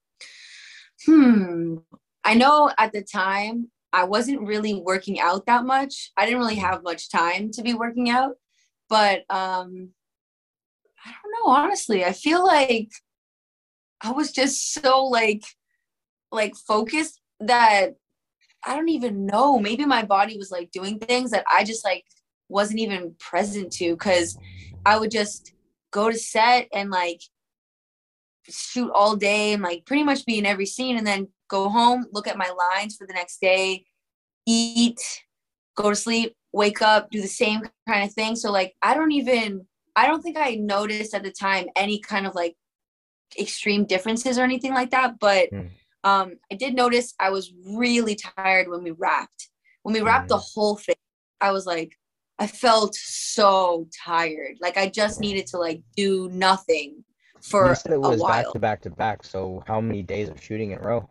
Hmm. I know at the time I wasn't really working out that much. I didn't really have much time to be working out, but um I don't know, honestly. I feel like I was just so like like focused that I don't even know. Maybe my body was like doing things that I just like wasn't even present to because I would just go to set and like shoot all day and like pretty much be in every scene and then go home, look at my lines for the next day, eat, go to sleep, wake up, do the same kind of thing. So like I don't even I don't think I noticed at the time any kind of like extreme differences or anything like that. But mm. um I did notice I was really tired when we wrapped. When we wrapped mm. the whole thing, I was like, I felt so tired. Like I just needed to like do nothing for you said it was
back to back to back. So how many days of shooting in a row?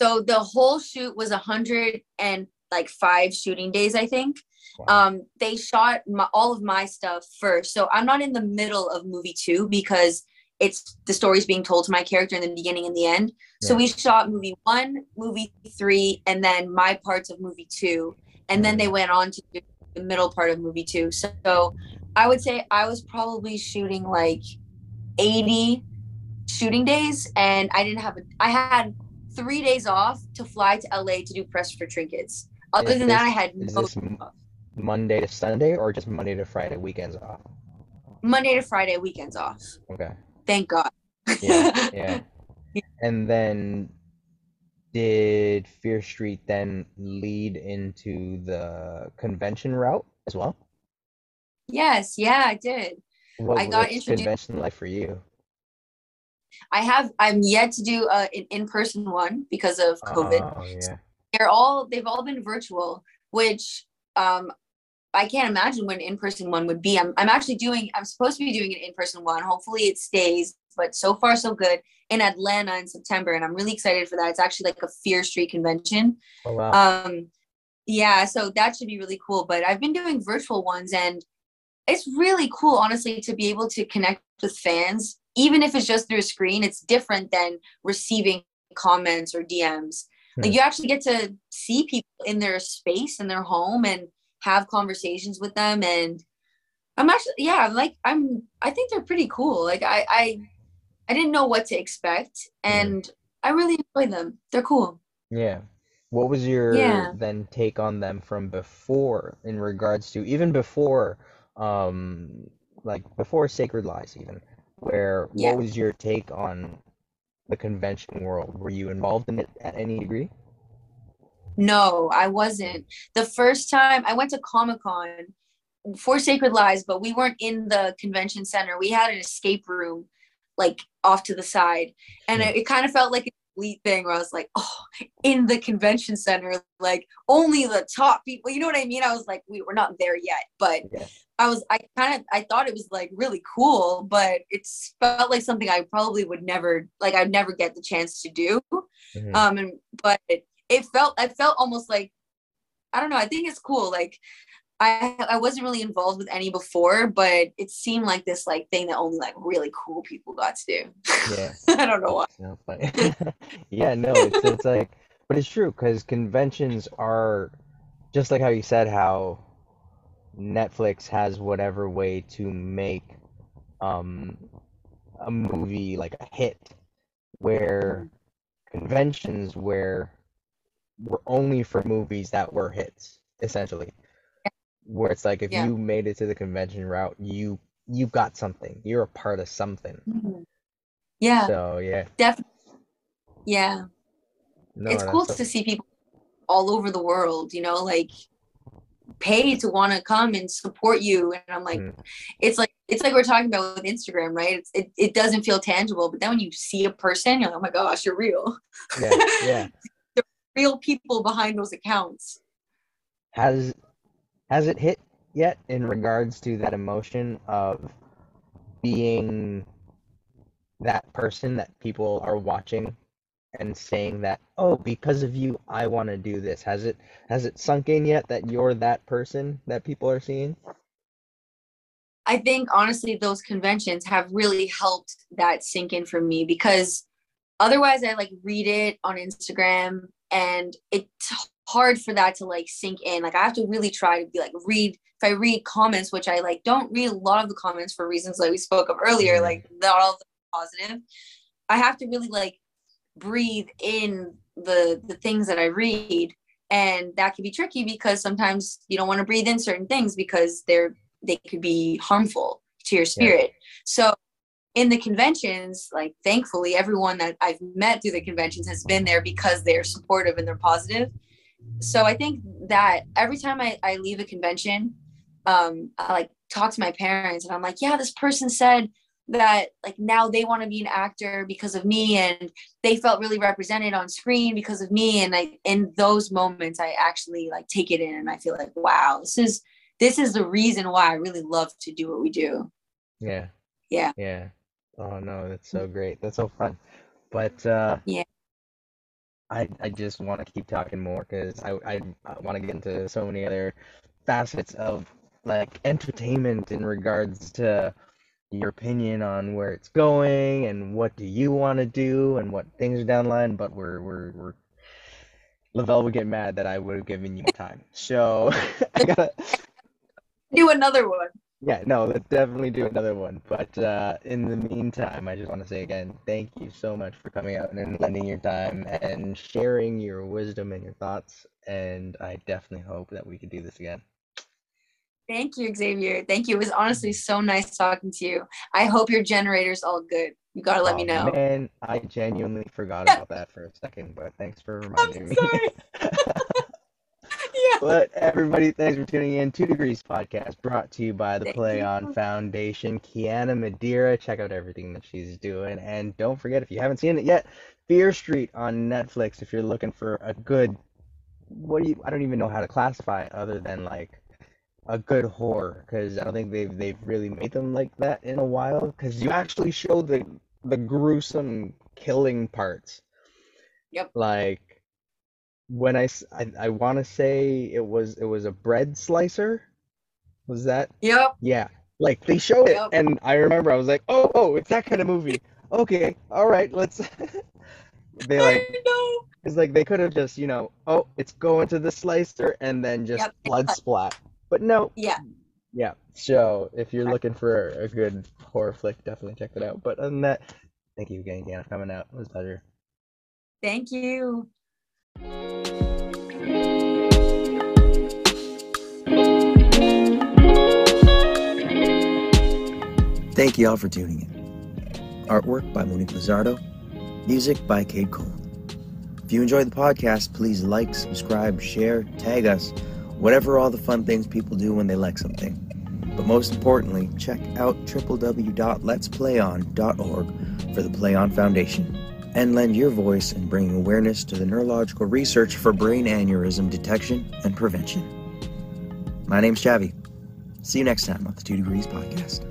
So the whole shoot was a hundred and like five shooting days, I think. Wow. Um, they shot my, all of my stuff first, so I'm not in the middle of movie two because it's the story's being told to my character in the beginning and the end. Yeah. So we shot movie one, movie three, and then my parts of movie two, and then they mm. went on to do the middle part of movie two. So, so I would say I was probably shooting like 80 shooting days, and I didn't have a. I had three days off to fly to LA to do press for trinkets. Other is than this, that, I had no
Monday to Sunday or just Monday to Friday weekends off?
Monday to Friday weekends off.
Okay.
Thank God.
yeah, yeah. And then did Fear Street then lead into the convention route as well?
Yes, yeah, I did.
What, I got introduced. convention life for you?
I have. I'm yet to do uh, an in-person one because of COVID. Oh, yeah. They're all. They've all been virtual, which um, I can't imagine when an in-person one would be. I'm. I'm actually doing. I'm supposed to be doing an in-person one. Hopefully, it stays. But so far, so good in Atlanta in September, and I'm really excited for that. It's actually like a Fear Street convention. Oh, wow. Um, yeah, so that should be really cool. But I've been doing virtual ones, and it's really cool, honestly, to be able to connect with fans even if it's just through a screen, it's different than receiving comments or DMs. Hmm. Like you actually get to see people in their space in their home and have conversations with them. And I'm actually, yeah, like I'm, I think they're pretty cool. Like I, I, I didn't know what to expect, and hmm. I really enjoy them. They're cool.
Yeah. What was your yeah. then take on them from before in regards to even before um like before Sacred Lies even where yeah. what was your take on the convention world? Were you involved in it at any degree?
No, I wasn't. The first time I went to Comic Con for Sacred Lies, but we weren't in the convention center. We had an escape room like off to the side. And it, it kind of felt like a elite thing where I was like, oh, in the convention center, like only the top people, you know what I mean? I was like, we were not there yet, but yeah. I was I kind of I thought it was like really cool, but it felt like something I probably would never like I'd never get the chance to do. Mm-hmm. Um and but it, it felt I felt almost like I don't know, I think it's cool. Like I I wasn't really involved with any before, but it seemed like this like thing that only like really cool people got to do. Yeah. I don't know
why. yeah, no, it's it's like but it's true because conventions are just like how you said how Netflix has whatever way to make um, a movie like a hit, where conventions where were only for movies that were hits, essentially. Where it's like if yeah. you made it to the convention route, you you got something. You're a part of something.
Mm-hmm. Yeah.
So yeah.
Definitely. Yeah. No, it's cool so- to see people all over the world, you know, like pay to want to come and support you and i'm like mm. it's like it's like we're talking about with instagram right it's, it, it doesn't feel tangible but then when you see a person you're like oh my gosh you're real
yeah, yeah.
real people behind those accounts.
Has has it hit yet in regards to that emotion of being that person that people are watching and saying that oh because of you i want to do this. Has it has it sunk in yet that you're that person that people are seeing?
I think honestly those conventions have really helped that sink in for me because otherwise i like read it on instagram and it's hard for that to like sink in like i have to really try to be like read if i read comments which i like don't read a lot of the comments for reasons like we spoke of earlier mm-hmm. like not all positive i have to really like breathe in the the things that I read and that can be tricky because sometimes you don't want to breathe in certain things because they're they could be harmful to your spirit. Yeah. So in the conventions, like thankfully everyone that I've met through the conventions has been there because they're supportive and they're positive. so I think that every time I, I leave a convention, um, I like talk to my parents and I'm like, yeah, this person said that like now they want to be an actor because of me and they felt really represented on screen because of me and I in those moments I actually like take it in and I feel like wow this is this is the reason why I really love to do what we do.
Yeah.
Yeah.
Yeah. Oh no, that's so great. That's so fun. But uh
yeah.
I I just want to keep talking more because I I, I want to get into so many other facets of like entertainment in regards to your opinion on where it's going and what do you want to do and what things are down the line, but we're we're we're Lovell would get mad that I would have given you time. So I gotta
do another one.
Yeah, no, let's definitely do another one. But uh, in the meantime, I just want to say again, thank you so much for coming out and lending your time and sharing your wisdom and your thoughts. And I definitely hope that we could do this again.
Thank you, Xavier. Thank you. It was honestly so nice talking to you. I hope your generator's all good. You gotta let oh, me know.
And I genuinely forgot about that for a second, but thanks for reminding me. But everybody, thanks for tuning in. Two Degrees Podcast brought to you by the Thank Play you. On Foundation. Kiana Madeira, check out everything that she's doing, and don't forget if you haven't seen it yet, Fear Street on Netflix. If you're looking for a good, what do you? I don't even know how to classify it other than like a good horror because I don't think they've they've really made them like that in a while. Because you actually show the the gruesome killing parts.
Yep.
Like when I I, I want to say it was it was a bread slicer. Was that?
Yep.
Yeah. Like they showed it, yep. and I remember I was like, oh oh, it's that kind of movie. okay, all right, let's. they like. It's like they could have just, you know, oh, it's going to the slicer and then just yep. blood splat. But no.
Yeah.
Yeah. So if you're looking for a good horror flick, definitely check it out. But other than that, thank you again, Kiana, for coming out. It was a pleasure.
Thank you.
Thank you all for tuning in. Artwork by Monique Lizardo, music by Kid Kold. If you enjoy the podcast, please like, subscribe, share, tag us whatever all the fun things people do when they like something. But most importantly, check out www.letsplayon.org for the Play On Foundation and lend your voice in bringing awareness to the neurological research for brain aneurysm detection and prevention. My name's Chavi. See you next time on the Two Degrees Podcast.